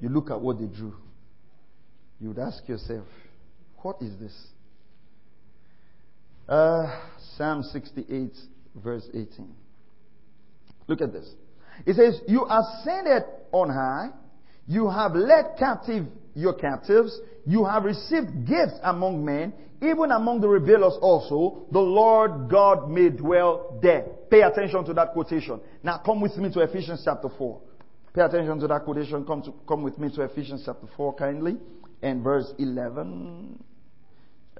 you look at what they drew. You would ask yourself, what is this? Uh, Psalm 68, verse 18. Look at this. It says, You ascended on high, you have led captive your captives, you have received gifts among men, even among the rebellious also, the Lord God may dwell there. Pay attention to that quotation. Now come with me to Ephesians chapter 4. Pay attention to that quotation. Come, to, come with me to Ephesians chapter 4 kindly and verse 11.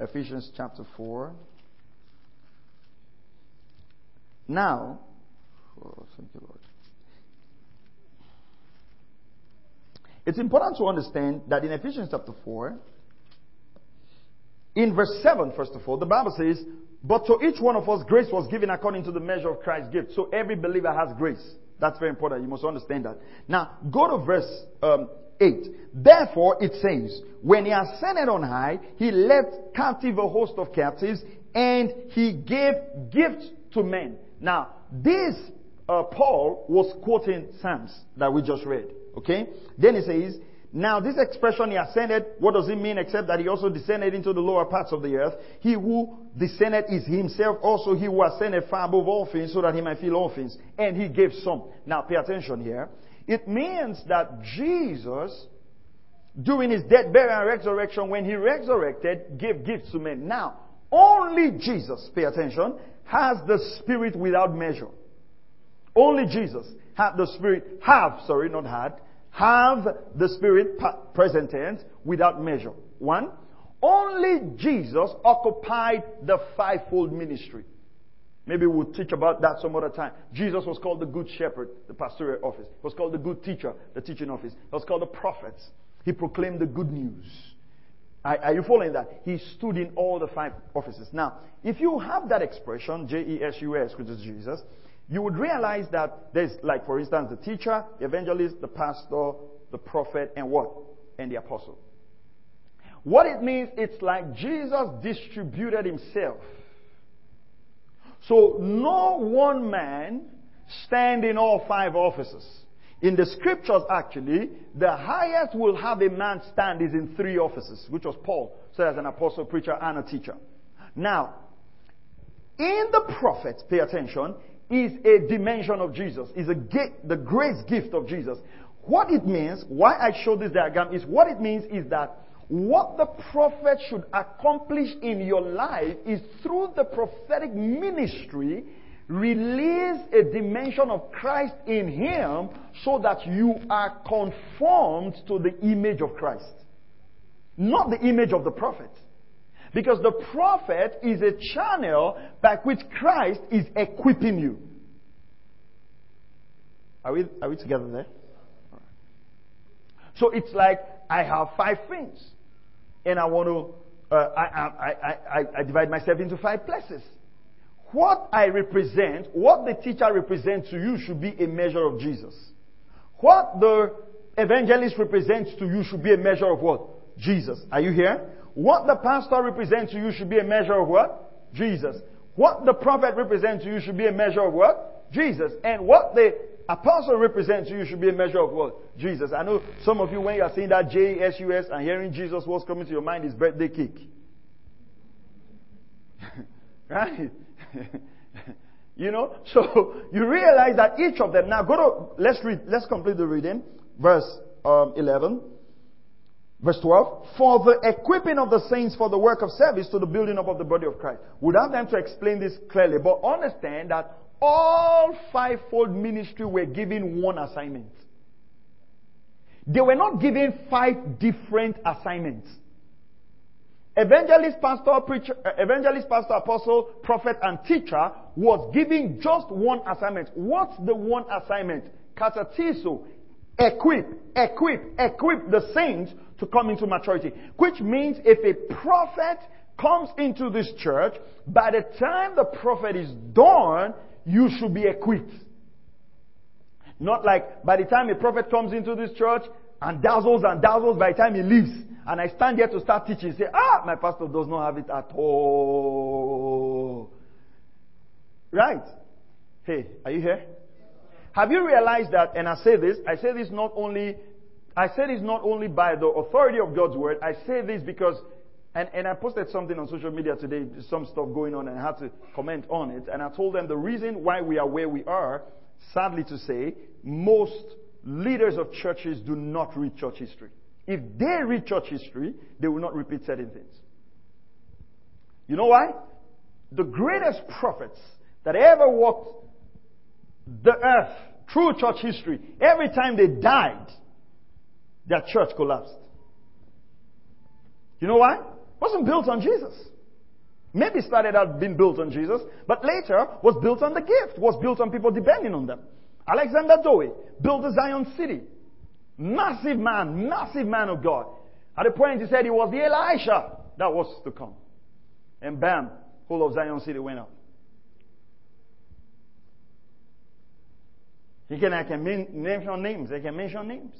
Ephesians chapter 4. Now, oh, thank you, Lord. It's important to understand that in Ephesians chapter 4, in verse 7, first of all, the Bible says, But to each one of us grace was given according to the measure of Christ's gift. So every believer has grace. That's very important. You must understand that. Now, go to verse um, 8. Therefore, it says, When he ascended on high, he led captive a host of captives, and he gave gifts to men. Now, this uh, Paul was quoting Psalms that we just read. Okay? Then he says, now this expression he ascended, what does it mean except that he also descended into the lower parts of the earth? He who descended is himself also he who ascended far above all things so that he might fill all things. And he gave some. Now pay attention here. It means that Jesus, during his death, burial, and resurrection, when he resurrected, gave gifts to men. Now, only Jesus, pay attention, has the Spirit without measure. Only Jesus had the Spirit, have, sorry, not had, have the Spirit, present tense, without measure. One, only Jesus occupied the fivefold ministry. Maybe we'll teach about that some other time. Jesus was called the good shepherd, the pastoral office. He was called the good teacher, the teaching office. He was called the prophet. He proclaimed the good news. Are, are you following that? He stood in all the five offices. Now, if you have that expression, J-E-S-U-S, which is Jesus, you would realize that there's, like, for instance, the teacher, the evangelist, the pastor, the prophet, and what? And the apostle. What it means, it's like Jesus distributed himself. So no one man stand in all five offices. In the scriptures, actually, the highest will have a man stand is in three offices, which was Paul, so as an apostle, preacher, and a teacher. Now, in the prophets, pay attention, is a dimension of Jesus, is a gift, the grace gift of Jesus. What it means, why I show this diagram, is what it means is that what the prophet should accomplish in your life is through the prophetic ministry, release a dimension of Christ in him so that you are conformed to the image of Christ. Not the image of the prophet. Because the prophet is a channel by which Christ is equipping you. Are we, are we together there? So it's like I have five things. And I want to, uh, I, I, I, I divide myself into five places. What I represent, what the teacher represents to you should be a measure of Jesus. What the evangelist represents to you should be a measure of what? Jesus. Are you here? What the pastor represents to you should be a measure of what? Jesus. What the prophet represents to you should be a measure of what? Jesus. And what the apostle represents to you should be a measure of what? Jesus. I know some of you, when you are seeing that J-S-U-S and hearing Jesus, what's coming to your mind is birthday cake. <laughs> right? <laughs> you know? So you realize that each of them, now go to, let's read, let's complete the reading. Verse um, 11. Verse 12, for the equipping of the saints for the work of service to the building up of the body of Christ. We'd have time to explain this clearly, but understand that all fivefold ministry were given one assignment. They were not given five different assignments. Evangelist, pastor, preacher, uh, evangelist, pastor, apostle, prophet, and teacher was given just one assignment. What's the one assignment? Katartizo, equip, equip, equip the saints to come into maturity. Which means if a prophet comes into this church, by the time the prophet is done, you should be equipped. Not like by the time a prophet comes into this church and dazzles and dazzles by the time he leaves, and I stand here to start teaching, say, ah, my pastor does not have it at all. Right? Hey, are you here? Have you realized that, and I say this, I say this not only I say this not only by the authority of God's word, I say this because And, and I posted something on social media today, some stuff going on, and I had to comment on it. And I told them the reason why we are where we are, sadly to say, most leaders of churches do not read church history. If they read church history, they will not repeat certain things. You know why? The greatest prophets that ever walked the earth through church history, every time they died, their church collapsed. You know why? It wasn't built on Jesus. Maybe started out being built on Jesus, but later was built on the gift, was built on people depending on them. Alexander Dowie built the Zion city. Massive man, massive man of God. At a point he said he was the Elijah that was to come. And bam, whole of Zion city went up. He can, I can mention names. I can mention names.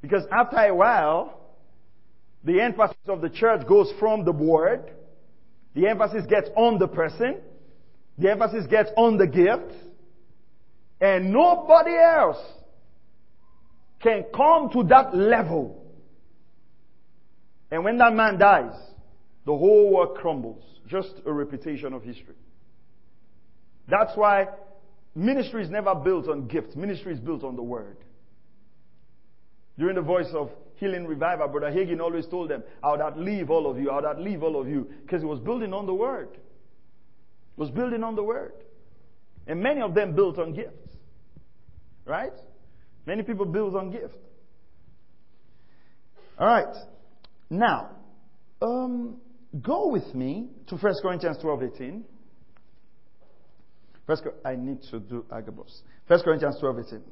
Because after a while, the emphasis of the church goes from the word. The emphasis gets on the person. The emphasis gets on the gift. And nobody else can come to that level. And when that man dies, the whole world crumbles. Just a repetition of history. That's why ministry is never built on gifts. Ministry is built on the word. During the voice of healing revival, Brother Hagin always told them, I would outlive all of you, I would outlive all of you. Because he was building on the word. He was building on the word. And many of them built on gifts. Right? Many people build on gifts. Alright. Now, um, go with me to 1 Corinthians 12 18. First, I need to do Agabus. 1 Corinthians 12 18.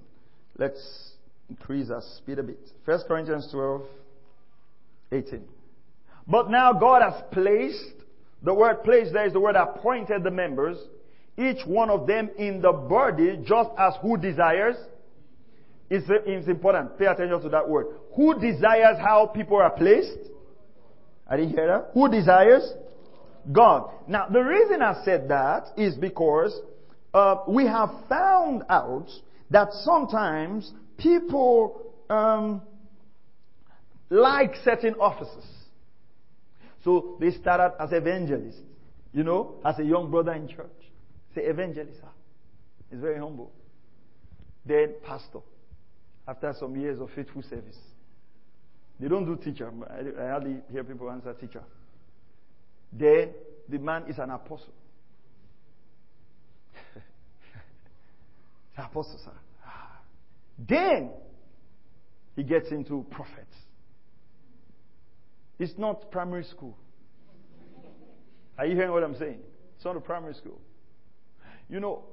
Let's increase our speed a bit. First Corinthians 12 18. But now God has placed, the word placed there is the word appointed the members, each one of them in the body just as who desires. It's, it's important. Pay attention to that word. Who desires how people are placed? I didn't hear that. Who desires? God. Now, the reason I said that is because uh, we have found out that sometimes people um, like certain offices. So they started as evangelists, you know, as a young brother in church. Say evangelist. He's very humble. Then pastor. After some years of faithful service. They don't do teacher. I hardly hear people answer teacher. Then the man is an apostle. The apostle, sir. Then he gets into prophets. It's not primary school. Are you hearing what I'm saying? It's not a primary school. You know,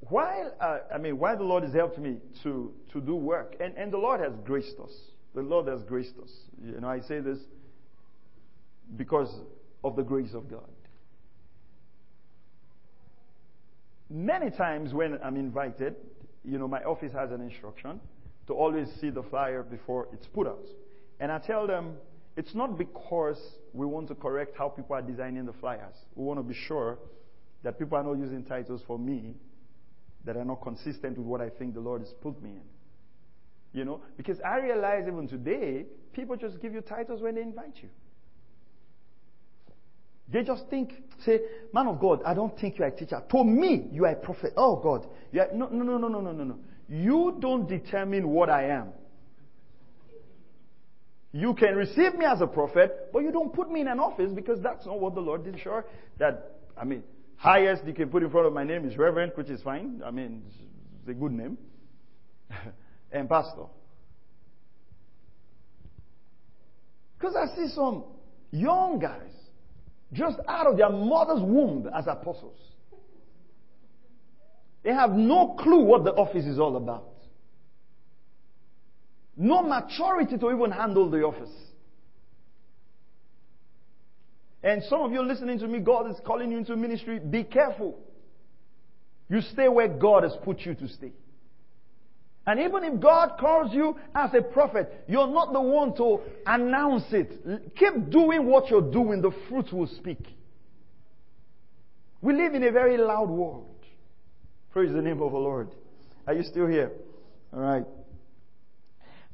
while uh, I mean, while the Lord has helped me to to do work, and, and the Lord has graced us. The Lord has graced us. You know, I say this because of the grace of God. Many times when I'm invited, you know, my office has an instruction to always see the flyer before it's put out. And I tell them, it's not because we want to correct how people are designing the flyers. We want to be sure that people are not using titles for me that are not consistent with what I think the Lord has put me in. You know, because I realize even today, people just give you titles when they invite you. They just think, say, man of God, I don't think you are a teacher. To me, you are a prophet. Oh God, you are, no, no, no, no, no, no, no. You don't determine what I am. You can receive me as a prophet, but you don't put me in an office because that's not what the Lord did. Sure, that I mean, highest you can put in front of my name is reverend, which is fine. I mean, it's a good name, <laughs> and pastor. Because I see some young guys just out of their mother's womb as apostles. They have no clue what the office is all about. No maturity to even handle the office. And some of you listening to me, God is calling you into ministry. Be careful. You stay where God has put you to stay. And even if God calls you as a prophet, you're not the one to announce it. Keep doing what you're doing, the fruit will speak. We live in a very loud world. Praise the name of the Lord. Are you still here? All right.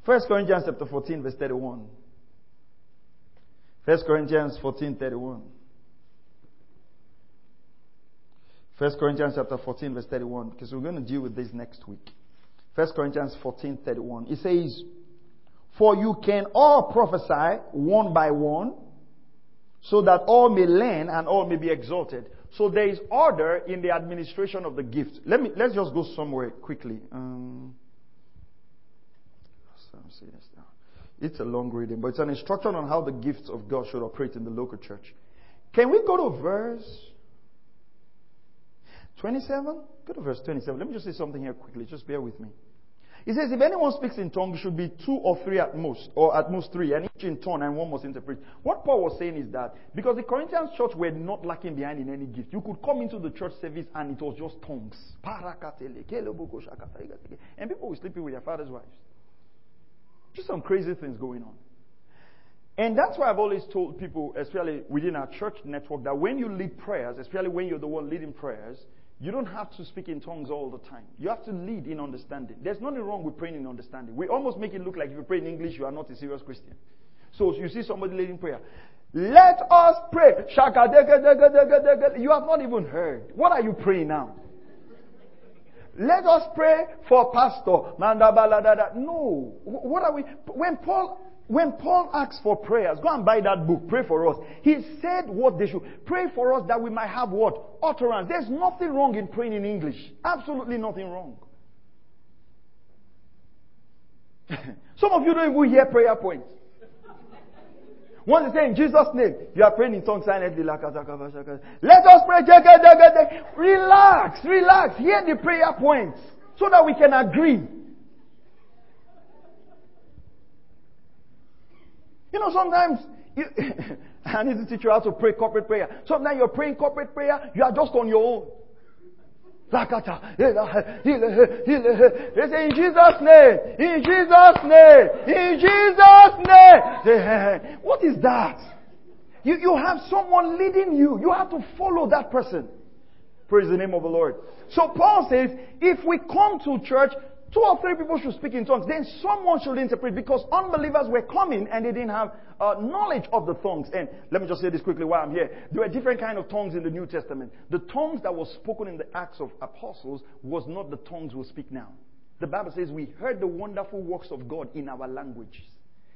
First Corinthians chapter 14, verse 31. First Corinthians 14 31. First Corinthians chapter 14, verse 31, because we're going to deal with this next week. First Corinthians 14, 31. It says, For you can all prophesy one by one, so that all may learn and all may be exalted. So there is order in the administration of the gift. Let me let's just go somewhere quickly. Um, it's a long reading, but it's an instruction on how the gifts of God should operate in the local church. Can we go to verse 27? Go to verse 27. Let me just say something here quickly. Just bear with me. He says, if anyone speaks in tongues, it should be two or three at most, or at most three, and each in turn, and one must interpret. What Paul was saying is that because the Corinthian church were not lacking behind in any gift, you could come into the church service and it was just tongues. And people were sleeping with their father's wives. Just some crazy things going on. And that's why I've always told people, especially within our church network, that when you lead prayers, especially when you're the one leading prayers, you don't have to speak in tongues all the time. You have to lead in understanding. There's nothing wrong with praying in understanding. We almost make it look like if you pray in English, you are not a serious Christian. So you see somebody leading prayer. Let us pray. You have not even heard. What are you praying now? Let us pray for pastor. No. What are we? When Paul when Paul asks for prayers, go and buy that book, Pray for Us. He said what they should. Pray for us that we might have what? Utterance. There's nothing wrong in praying in English. Absolutely nothing wrong. <laughs> Some of you don't even hear prayer points. Once you say in Jesus' name, you are praying in tongues silently. Let us pray. Relax, relax. Hear the prayer points so that we can agree. You know, sometimes you, <laughs> I need to teach you how to pray corporate prayer. Sometimes you're praying corporate prayer, you are just on your own. They say, in Jesus' name, in Jesus' name, in Jesus' name. Eh, eh, eh. What is that? You, you have someone leading you. You have to follow that person. Praise the name of the Lord. So Paul says, if we come to church Two or three people should speak in tongues. Then someone should interpret because unbelievers were coming and they didn't have uh, knowledge of the tongues. And let me just say this quickly while I'm here. There were different kind of tongues in the New Testament. The tongues that was spoken in the Acts of Apostles was not the tongues we speak now. The Bible says we heard the wonderful works of God in our languages.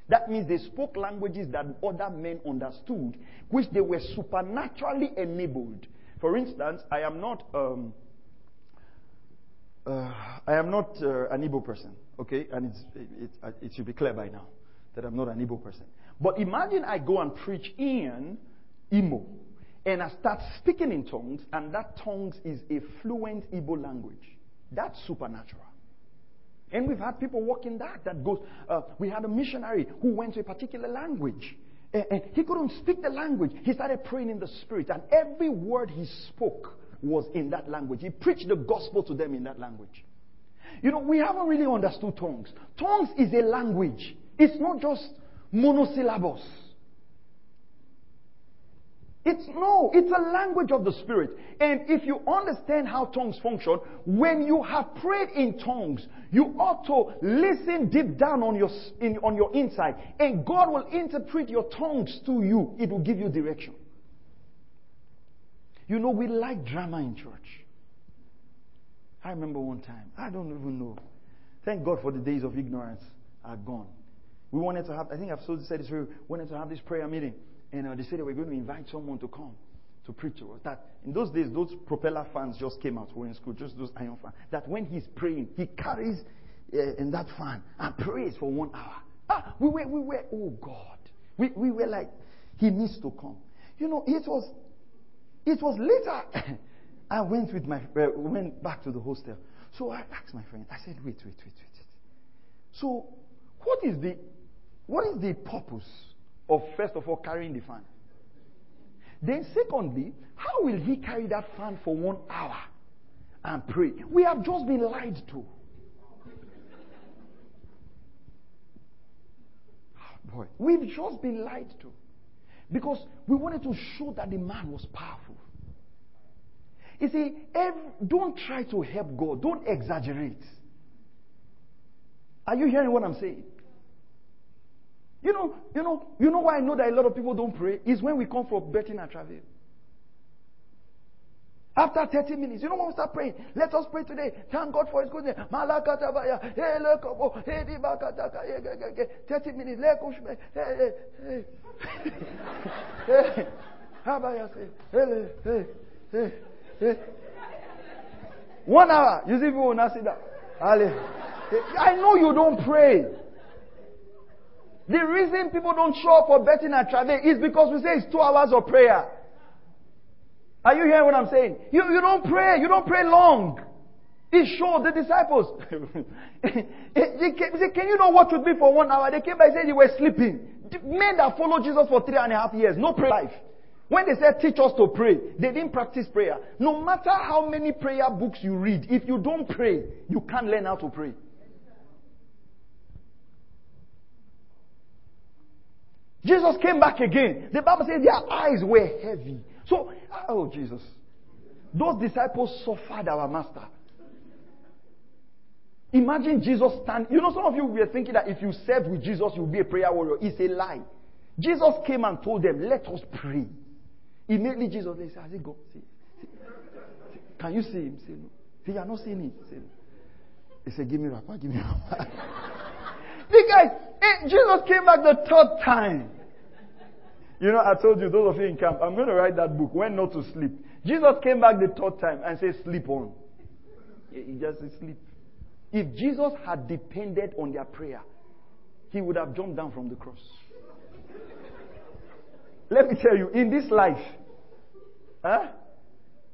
That means they spoke languages that other men understood, which they were supernaturally enabled. For instance, I am not. Um, uh, I am not uh, an Igbo person, okay? And it, it, should be clear by now that I'm not an Igbo person. But imagine I go and preach in Imo, and I start speaking in tongues, and that tongues is a fluent Igbo language. That's supernatural. And we've had people walking that. That goes. Uh, we had a missionary who went to a particular language, and, and he couldn't speak the language. He started praying in the spirit, and every word he spoke was in that language. He preached the gospel to them in that language. You know, we haven't really understood tongues. Tongues is a language. It's not just monosyllables. It's no, it's a language of the Spirit. And if you understand how tongues function, when you have prayed in tongues, you ought to listen deep down on your, in, on your inside. And God will interpret your tongues to you. It will give you direction. You know, we like drama in church. I remember one time, I don't even know. Thank God for the days of ignorance are gone. We wanted to have, I think I've said this, we wanted to have this prayer meeting. And uh, they said they were going to invite someone to come to preach to us. That in those days, those propeller fans just came out. We were in school, just those iron fans. That when he's praying, he carries uh, in that fan and prays for one hour. Ah, we were, we were, oh God. We, we were like, he needs to come. You know, it was it was later <coughs> I went with my uh, went back to the hostel. So I asked my friend. I said, "Wait, wait, wait, wait. So, what is the what is the purpose of first of all carrying the fan? Then, secondly, how will he carry that fan for one hour and pray? We have just been lied to. Boy, we've just been lied to. Because we wanted to show that the man was powerful. You see, every, don't try to help God. Don't exaggerate. Are you hearing what I'm saying? You know, You know, you know why I know that a lot of people don't pray? Is when we come for betting and travel. After 30 minutes, you know when we start praying? Let us pray today. Thank God for His goodness. 30 minutes. One hour. You see people will not sit down. I know you don't pray. The reason people don't show up for betting and travel is because we say it's two hours of prayer. Are you hearing what I'm saying? You, you don't pray. You don't pray long. It showed the disciples. <laughs> they came, say, can you know what would be for one hour? They came by and said they were sleeping. The men that followed Jesus for three and a half years, no prayer life. When they said teach us to pray, they didn't practice prayer. No matter how many prayer books you read, if you don't pray, you can't learn how to pray. Jesus came back again. The Bible says their eyes were heavy. So, oh Jesus. Those disciples suffered our master. Imagine Jesus stand. You know, some of you were thinking that if you serve with Jesus, you'll be a prayer warrior. It's a lie. Jesus came and told them, Let us pray. Immediately Jesus they said, Has he go? See, see, see. Can you see him? Say no. Say, you are not seeing him. Say no. He said, Give me wrapper, give me wrapper. <laughs> the guys, eh, Jesus came back the third time. You know, I told you, those of you in camp, I'm going to write that book, When Not to Sleep. Jesus came back the third time and said, Sleep on. He just said, Sleep. If Jesus had depended on their prayer, he would have jumped down from the cross. <laughs> Let me tell you, in this life, huh,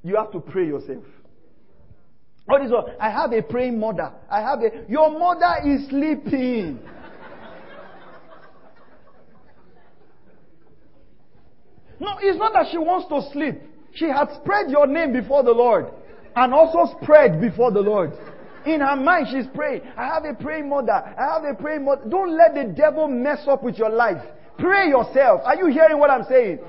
you have to pray yourself. What is all? I have a praying mother. I have a. Your mother is sleeping. No, it's not that she wants to sleep. She had spread your name before the Lord and also spread before the Lord. In her mind, she's praying. I have a praying mother. I have a praying mother. Don't let the devil mess up with your life. Pray yourself. Are you hearing what I'm saying?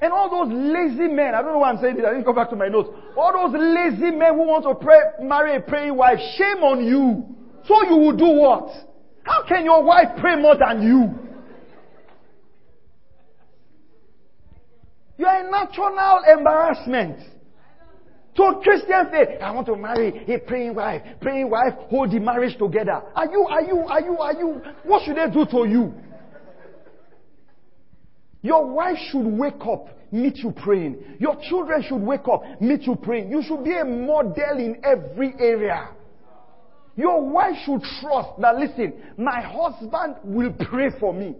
And all those lazy men, I don't know why I'm saying this, I didn't go back to my notes. All those lazy men who want to pray, marry a praying wife, shame on you. So you will do what? How can your wife pray more than you? You are a natural embarrassment. So Christians say, I want to marry a praying wife. Praying wife, hold the marriage together. Are you, are you, are you, are you, what should they do to you? Your wife should wake up, meet you praying. Your children should wake up, meet you praying. You should be a model in every area. Your wife should trust that, listen, my husband will pray for me.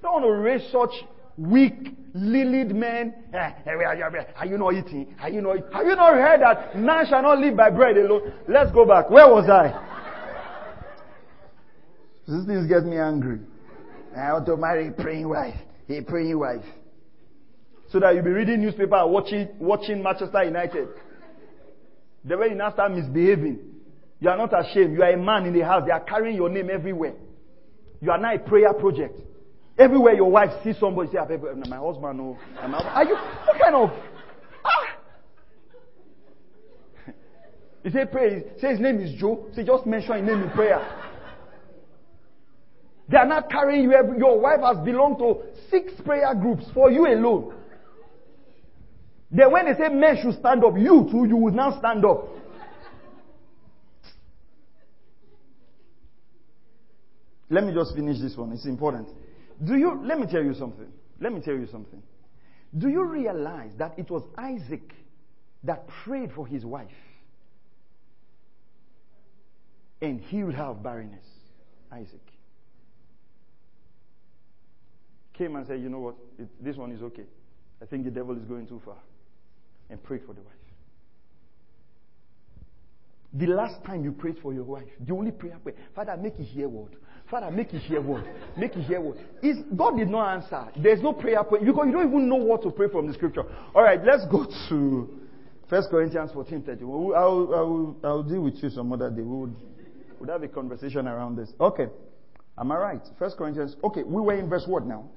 Don't want to raise such weak, lilied men. Eh, eh, are you not eating? Are you not? Have you not heard that man shall not live by bread alone? Let's go back. Where was I? <laughs> This thing gets me angry. I want to marry a praying wife. A praying wife. So that you'll be reading newspaper watching, watching Manchester United. The way you now start misbehaving. You are not ashamed. You are a man in the house. They are carrying your name everywhere. You are now a prayer project. Everywhere your wife sees somebody, say, my husband, no. Are you, what kind of, ah? <laughs> You say pray, say his name is Joe. Say just mention his name in prayer. They are not carrying you. Every, your wife has belonged to six prayer groups for you alone. Then when they say men should stand up, you too, you will now stand up. Let me just finish this one. It's important. Do you, let me tell you something. Let me tell you something. Do you realize that it was Isaac that prayed for his wife and healed her of barrenness? Isaac. came and said, You know what? It, this one is okay. I think the devil is going too far. And prayed for the wife. The last time you prayed for your wife, the only prayer, prayer Father, make it hear word. Father, make it hear word. Make it hear word. Is God did not answer. There's no prayer point because you don't even know what to pray from the scripture. All right, let's go to First Corinthians 14 30. I'll, I'll, I'll deal with you some other day. We would, would have a conversation around this. Okay. Am I right? First Corinthians. Okay, we were in verse what now?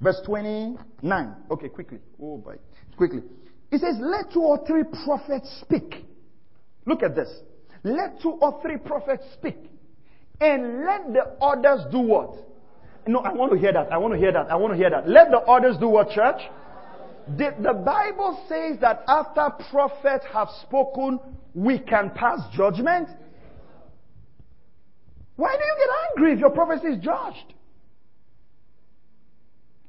Verse 29. Okay, quickly. Oh, boy. Quickly. It says, let two or three prophets speak. Look at this. Let two or three prophets speak. And let the others do what? no, I want to hear that. I want to hear that. I want to hear that. Let the others do what, church? The, the Bible says that after prophets have spoken, we can pass judgment. Why do you get angry if your prophecy is judged?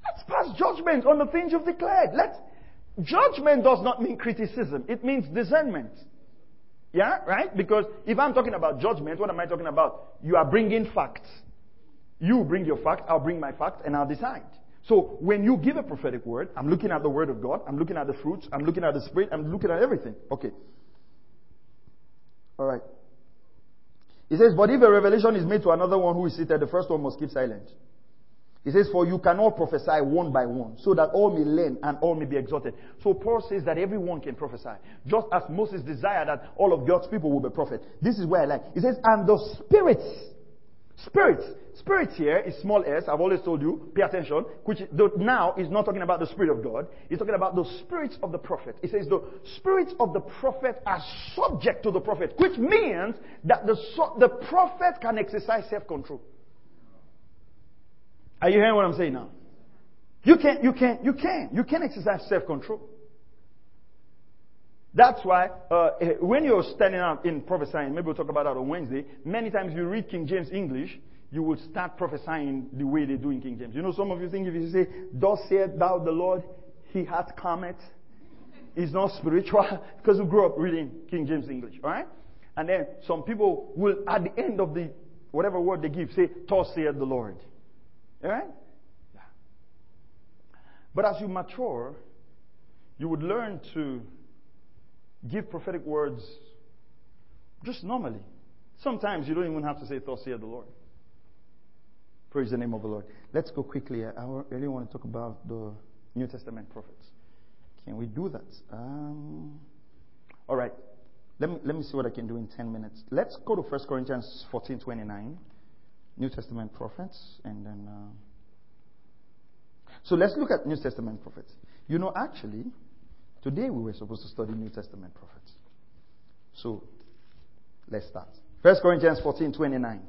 Let's pass judgment on the things you've declared. Let's, judgment does not mean criticism. It means discernment. Yeah, right? Because if I'm talking about judgment, what am I talking about? You are bringing facts. You bring your fact, I'll bring my fact, and I'll decide. So when you give a prophetic word, I'm looking at the word of God, I'm looking at the fruits, I'm looking at the spirit, I'm looking at everything. Okay. All right. He says, but if a revelation is made to another one who is seated, the first one must keep silent. He says, for you cannot prophesy one by one, so that all may learn and all may be exalted. So Paul says that everyone can prophesy. Just as Moses desired that all of God's people will be prophets. This is where I like. He says, and the spirits Spirit. Spirit here is small s. I've always told you, pay attention, which now is not talking about the Spirit of God. He's talking about the spirits of the prophet. He says the spirits of the prophet are subject to the prophet, which means that the, the prophet can exercise self-control. Are you hearing what I'm saying now? You can, you can, you can, you can exercise self-control. That's why uh, eh, when you're standing out in prophesying, maybe we'll talk about that on Wednesday, many times you read King James English, you will start prophesying the way they do in King James. You know, some of you think if you say, Thus saith thou the Lord, he hath come it's not spiritual <laughs> because you grew up reading King James English, alright? And then some people will, at the end of the whatever word they give, say, Thus saith the Lord. Alright? Yeah. But as you mature, you would learn to give prophetic words just normally. Sometimes you don't even have to say, Thus saith the Lord. Praise the name of the Lord. Let's go quickly. I really want to talk about the New Testament prophets. Can we do that? Um, all right. Let me, let me see what I can do in 10 minutes. Let's go to 1 Corinthians 14 29, New Testament prophets, and then. Uh, so let's look at New Testament prophets. You know, actually, Today we were supposed to study New Testament prophets. So let's start. 1 Corinthians 14 29.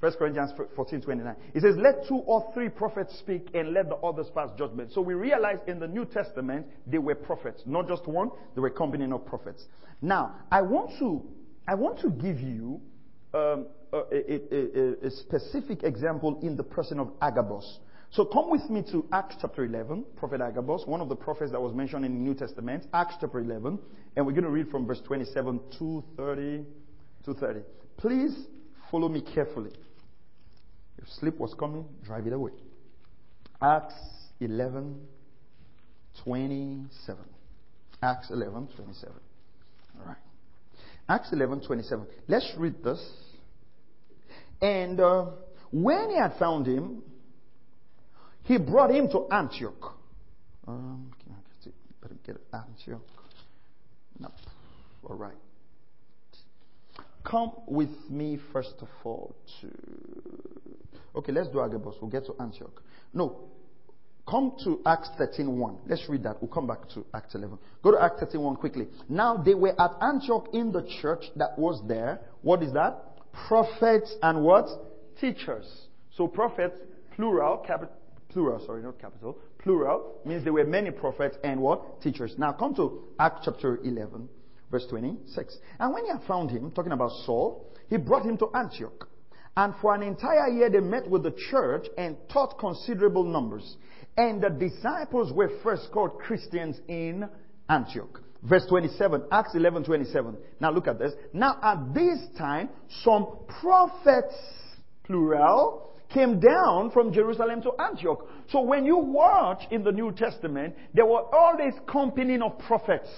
1 Corinthians 14 29. It says, Let two or three prophets speak and let the others pass judgment. So we realize in the New Testament they were prophets. Not just one, they were a company of prophets. Now, I want to, I want to give you um, a, a, a, a specific example in the person of Agabus. So come with me to Acts chapter 11, Prophet Agabus, one of the prophets that was mentioned in the New Testament, Acts chapter 11, and we're going to read from verse 27 to 30 to 30. Please follow me carefully. If sleep was coming, drive it away. Acts 11, 27. Acts 11, 27. All right. Acts 11, 27. Let's read this. And uh, when he had found him, he brought him to Antioch. Um, better get Antioch. No. All right. Come with me first of all to. Okay, let's do Agabus. We'll get to Antioch. No. Come to Acts 13.1. Let's read that. We'll come back to Acts 11. Go to Acts 13.1 quickly. Now they were at Antioch in the church that was there. What is that? Prophets and what? Teachers. So prophets, plural, capital plural, sorry, not capital, plural, means there were many prophets and what? Teachers. Now come to Acts chapter 11, verse 26. And when he had found him, talking about Saul, he brought him to Antioch. And for an entire year they met with the church and taught considerable numbers. And the disciples were first called Christians in Antioch. Verse 27, Acts 11, 27. Now look at this. Now at this time, some prophets, plural, came down from Jerusalem to Antioch. So when you watch in the New Testament, there were always company of prophets.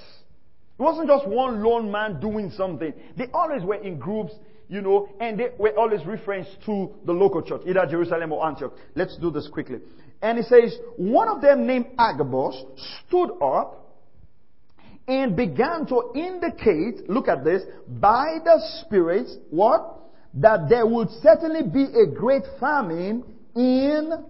It wasn't just one lone man doing something. They always were in groups, you know, and they were always referenced to the local church, either Jerusalem or Antioch. Let's do this quickly. And it says, one of them named Agabus stood up and began to indicate, look at this, by the Spirit, what? that there would certainly be a great famine in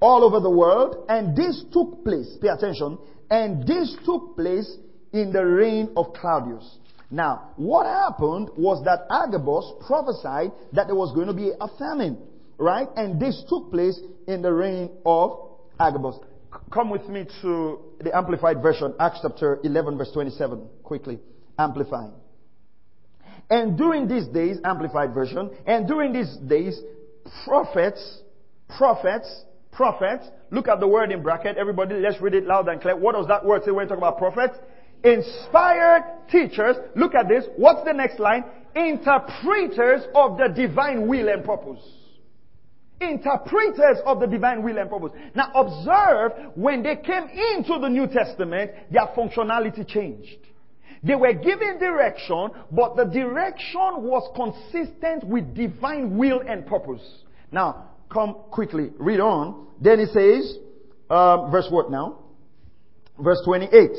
all over the world, and this took place, pay attention, and this took place in the reign of Claudius. Now, what happened was that Agabus prophesied that there was going to be a famine. Right? And this took place in the reign of Agabus. Come with me to the Amplified Version, Acts chapter 11, verse 27, quickly. Amplifying. And during these days, Amplified Version, and during these days, prophets, prophets, prophets, look at the word in bracket, everybody, let's read it loud and clear. What does that word say when we talk about prophets? Inspired teachers, look at this, what's the next line? Interpreters of the divine will and purpose interpreters of the divine will and purpose. Now observe, when they came into the New Testament, their functionality changed. They were given direction, but the direction was consistent with divine will and purpose. Now, come quickly, read on. Then it says, um, verse what now? Verse 28.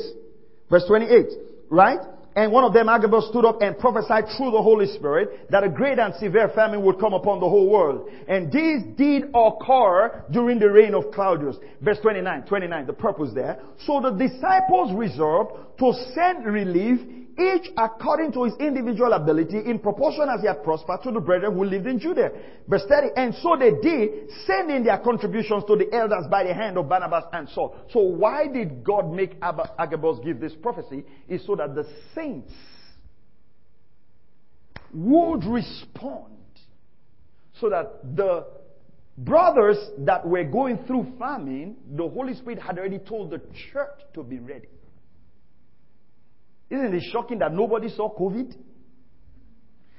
Verse 28, right? And one of them, Agabus, stood up and prophesied through the Holy Spirit that a great and severe famine would come upon the whole world. And this did occur during the reign of Claudius. Verse 29, 29, the purpose there. So the disciples resolved to send relief each according to his individual ability, in proportion as he had prospered to the brethren who lived in Judea. Verse 30, and so they did, sending their contributions to the elders by the hand of Barnabas and Saul. So why did God make Agabus give this prophecy? Is so that the saints would respond. So that the brothers that were going through famine, the Holy Spirit had already told the church to be ready. Isn't it shocking that nobody saw COVID?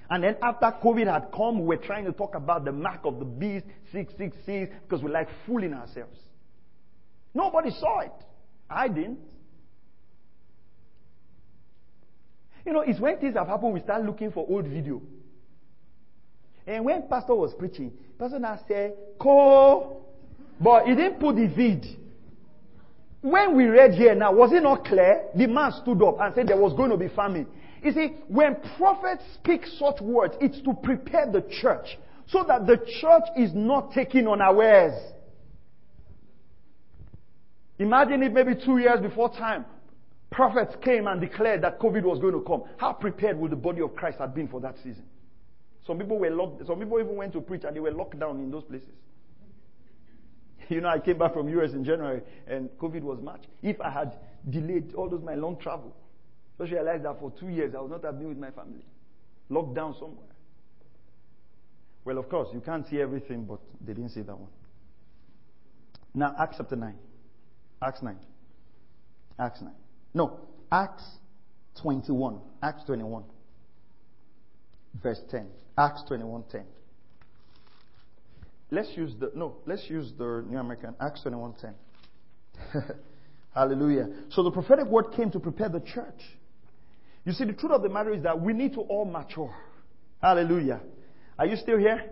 And then after COVID had come, we're trying to talk about the mark of the beast, 666, because we like fooling ourselves. Nobody saw it. I didn't. You know, it's when things have happened, we start looking for old video. And when Pastor was preaching, Pastor now said, "Co," but he didn't put the vid. When we read here now, was it not clear? The man stood up and said there was going to be famine. You see, when prophets speak such words, it's to prepare the church so that the church is not taken unawares. Imagine if maybe two years before time, prophets came and declared that COVID was going to come. How prepared would the body of Christ have been for that season? Some people were locked, some people even went to preach and they were locked down in those places. <laughs> You know, I came back from US in January and COVID was March. If I had delayed all those my long travel, just realized that for two years I would not have been with my family. Locked down somewhere. Well, of course, you can't see everything, but they didn't see that one. Now, Acts chapter 9. Acts 9. Acts 9. No, Acts 21. Acts 21. Verse 10. Acts 21 10. Let's use the, no, let's use the New American, Acts 21.10. <laughs> Hallelujah. So the prophetic word came to prepare the church. You see, the truth of the matter is that we need to all mature. Hallelujah. Are you still here?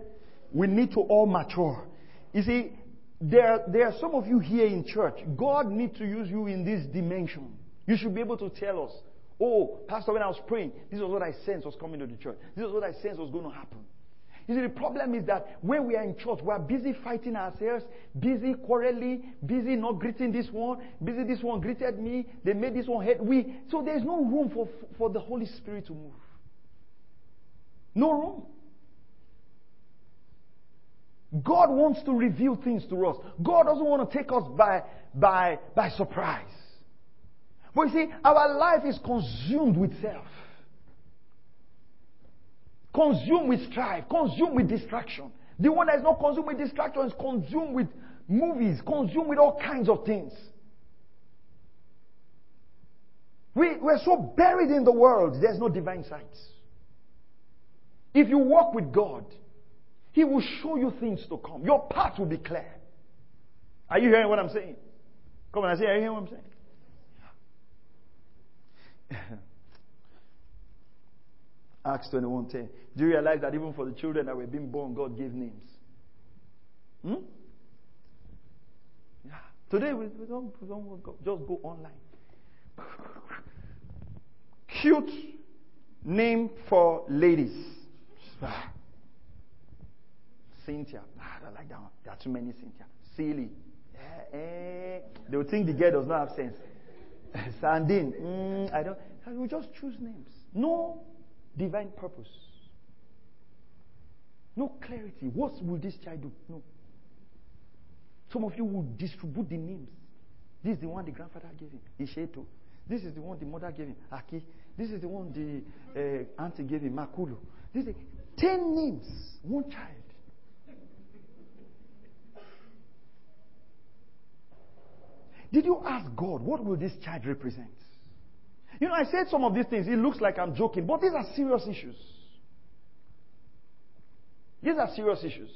We need to all mature. You see, there, there are some of you here in church. God needs to use you in this dimension. You should be able to tell us, oh, Pastor, when I was praying, this was what I sensed was coming to the church. This was what I sensed was going to happen. You see, the problem is that when we are in church, we are busy fighting ourselves, busy quarreling, busy not greeting this one, busy this one greeted me, they made this one hate we. So there's no room for, for the Holy Spirit to move. No room. God wants to reveal things to us. God doesn't want to take us by, by, by surprise. But you see, our life is consumed with self. Consumed with strife, consumed with distraction. The one that is not consumed with distraction is consumed with movies, consumed with all kinds of things. We, we're so buried in the world, there's no divine sight. If you walk with God, He will show you things to come. Your path will be clear. Are you hearing what I'm saying? Come on, I say, are you hearing what I'm saying? <laughs> Acts 21:10. Do you realize that even for the children that were being born, God gave names? Hmm? Yeah. Today we, we, don't, we don't go, just go online. <laughs> Cute name for ladies. Cynthia. Ah, I don't like that one. There are too many Cynthia. Silly. Eh, eh. They will think the girl does not have sense. <laughs> Sandine. Mm, I don't. We just choose names. No divine purpose. No clarity. What will this child do? No. Some of you will distribute the names. This is the one the grandfather gave him, Isheto. This is the one the mother gave him, Aki. This is the one the uh, auntie gave him, Makulu. This is ten names, one child. Did you ask God, what will this child represent? You know, I said some of these things. It looks like I'm joking, but these are serious issues. These are serious issues.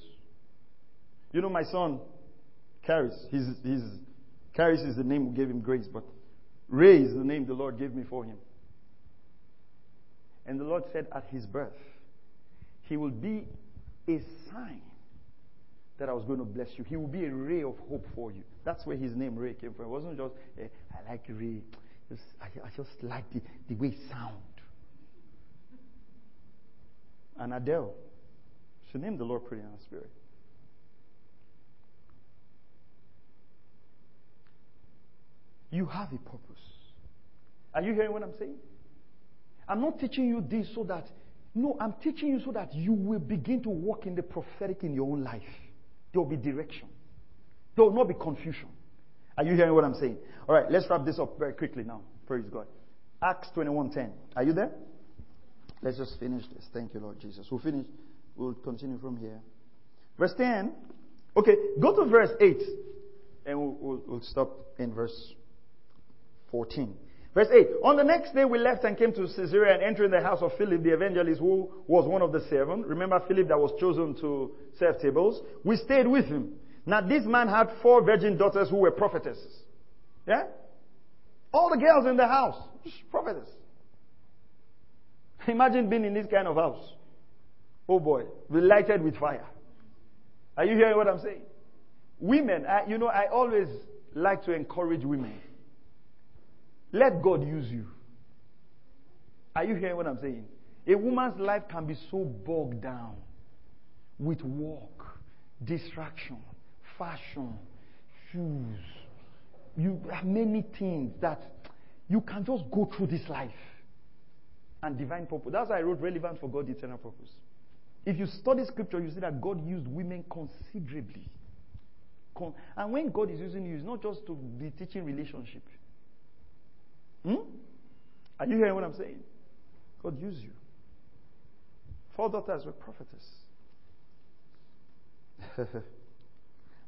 You know, my son, Caris, his, Caris is the name we gave him grace, but Ray is the name the Lord gave me for him. And the Lord said at his birth, he will be a sign that I was going to bless you. He will be a ray of hope for you. That's where his name Ray came from. It wasn't just, eh, I like Ray. I, I, just like the, the way it sound. And Adele, she named the Lord pretty in her spirit. You have a purpose. Are you hearing what I'm saying? I'm not teaching you this so that, no, I'm teaching you so that you will begin to walk in the prophetic in your own life. There will be direction. There will not be confusion. Are you hearing what I'm saying? All right, let's wrap this up very quickly now. Praise God. Acts 21:10. Are you there? Let's just finish this. Thank you, Lord Jesus. We'll finish. We'll continue from here. Verse 10. Okay, go to verse 8, and we'll, we'll, we'll stop in verse 14. Verse 8. On the next day we left and came to Caesarea and entering the house of Philip the evangelist who was one of the seven. Remember Philip that was chosen to serve tables? We stayed with him. Now this man had four virgin daughters who were prophetesses. Yeah? All the girls in the house, prophetess. Imagine being in this kind of house. Oh boy, lighted with fire. Are you hearing what I'm saying? Women, I, you know, I always like to encourage women. Let God use you. Are you hearing what I'm saying? A woman's life can be so bogged down with work, distraction, fashion, shoes. You have many things that you can just go through this life and divine purpose. That's why I wrote relevant for God's eternal purpose. If you study scripture, you see that God used women considerably. And when God is using you, it's not just to be teaching relationship. Hmm? Are you hearing what I'm saying? God used you. Four daughters were prophetess. <laughs>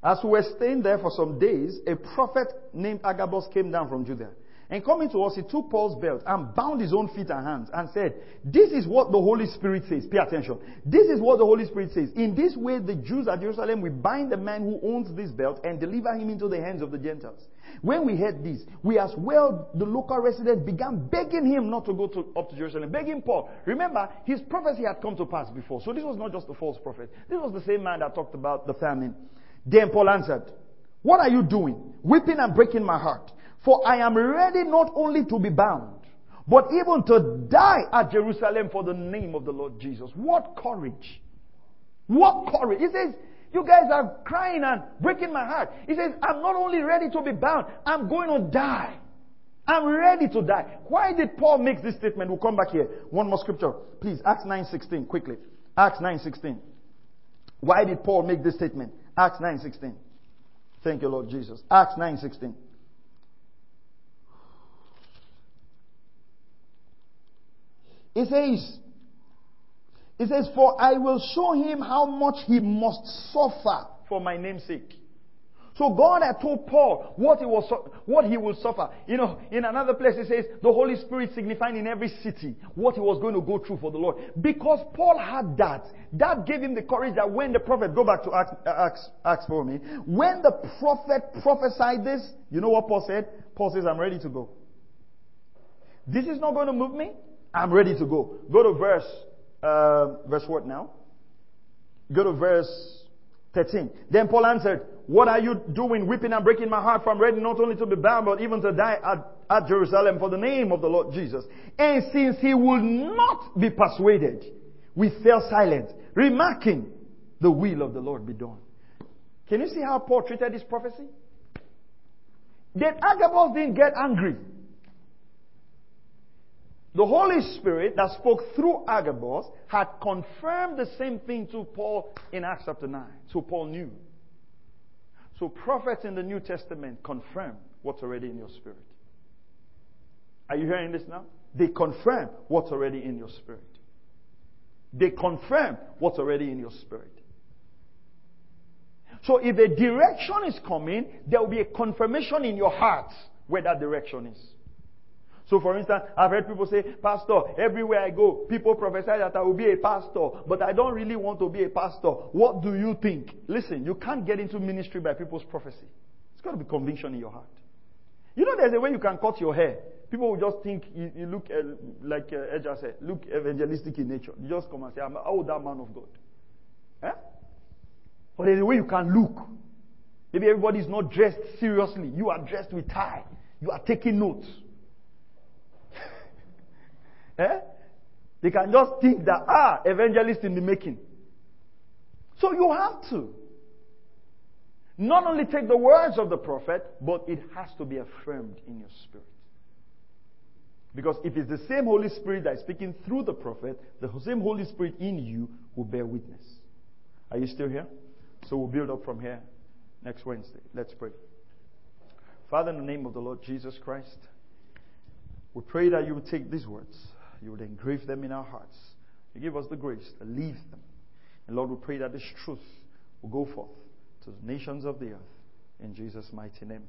As we were staying there for some days, a prophet named Agabus came down from Judea. And coming to us, he took Paul's belt and bound his own feet and hands and said, This is what the Holy Spirit says. Pay attention. This is what the Holy Spirit says. In this way, the Jews at Jerusalem will bind the man who owns this belt and deliver him into the hands of the Gentiles. When we heard this, we as well, the local residents, began begging him not to go to, up to Jerusalem, begging Paul. Remember, his prophecy had come to pass before. So this was not just a false prophet. This was the same man that talked about the famine. Then Paul answered, What are you doing? Weeping and breaking my heart. For I am ready not only to be bound, but even to die at Jerusalem for the name of the Lord Jesus. What courage! What courage! He says, you guys are crying and breaking my heart. He says, I'm not only ready to be bound, I'm going to die. I'm ready to die. Why did Paul make this statement? We'll come back here. One more scripture. Please, Acts 9.16, quickly. Acts 9.16. Why did Paul make this statement? Acts 9.16. Thank you, Lord Jesus. Acts 9.16. It says, it says, For I will show him how much he must suffer for my name's sake. So God had told Paul what he was, what he will suffer. You know, in another place it says the Holy Spirit signifying in every city what he was going to go through for the Lord. Because Paul had that, that gave him the courage that when the prophet, go back to Acts, Acts, Acts for me, when the prophet prophesied this, you know what Paul said? Paul says, I'm ready to go. This is not going to move me. I'm ready to go. Go to verse, uh, verse what now? Go to verse 13. Then Paul answered, What are you doing, weeping and breaking my heart? For I'm ready not only to be bound, but even to die at, at Jerusalem for the name of the Lord Jesus. And since he would not be persuaded, we fell silent, remarking, The will of the Lord be done. Can you see how Paul treated this prophecy? That Agabus didn't get angry. The Holy Spirit that spoke through Agabus had confirmed the same thing to Paul in Acts chapter 9. So Paul knew. So prophets in the New Testament confirm what's already in your spirit. Are you hearing this now? They confirm what's already in your spirit. They confirm what's already in your spirit. So if a direction is coming, there will be a confirmation in your heart where that direction is. So for instance, I've heard people say, Pastor, everywhere I go, people prophesy that I will be a pastor, but I don't really want to be a pastor. What do you think? Listen, you can't get into ministry by people's prophecy. It's got to be conviction in your heart. You know, there's a way you can cut your hair. People will just think you, you look uh, like uh, Edja said, look evangelistic in nature. You just come and say, I'm oh, that man of God. Eh? But there's a way you can look. Maybe everybody is not dressed seriously. You are dressed with tie. You are taking notes. Eh? They can just think that, ah, evangelist in the making. So you have to. Not only take the words of the prophet, but it has to be affirmed in your spirit. Because if it's the same Holy Spirit that is speaking through the prophet, the same Holy Spirit in you will bear witness. Are you still here? So we'll build up from here next Wednesday. Let's pray. Father, in the name of the Lord Jesus Christ, we pray that you would take these words, you would engrave them in our hearts. You give us the grace to leave them. And Lord, we pray that this truth will go forth to the nations of the earth. In Jesus' mighty name.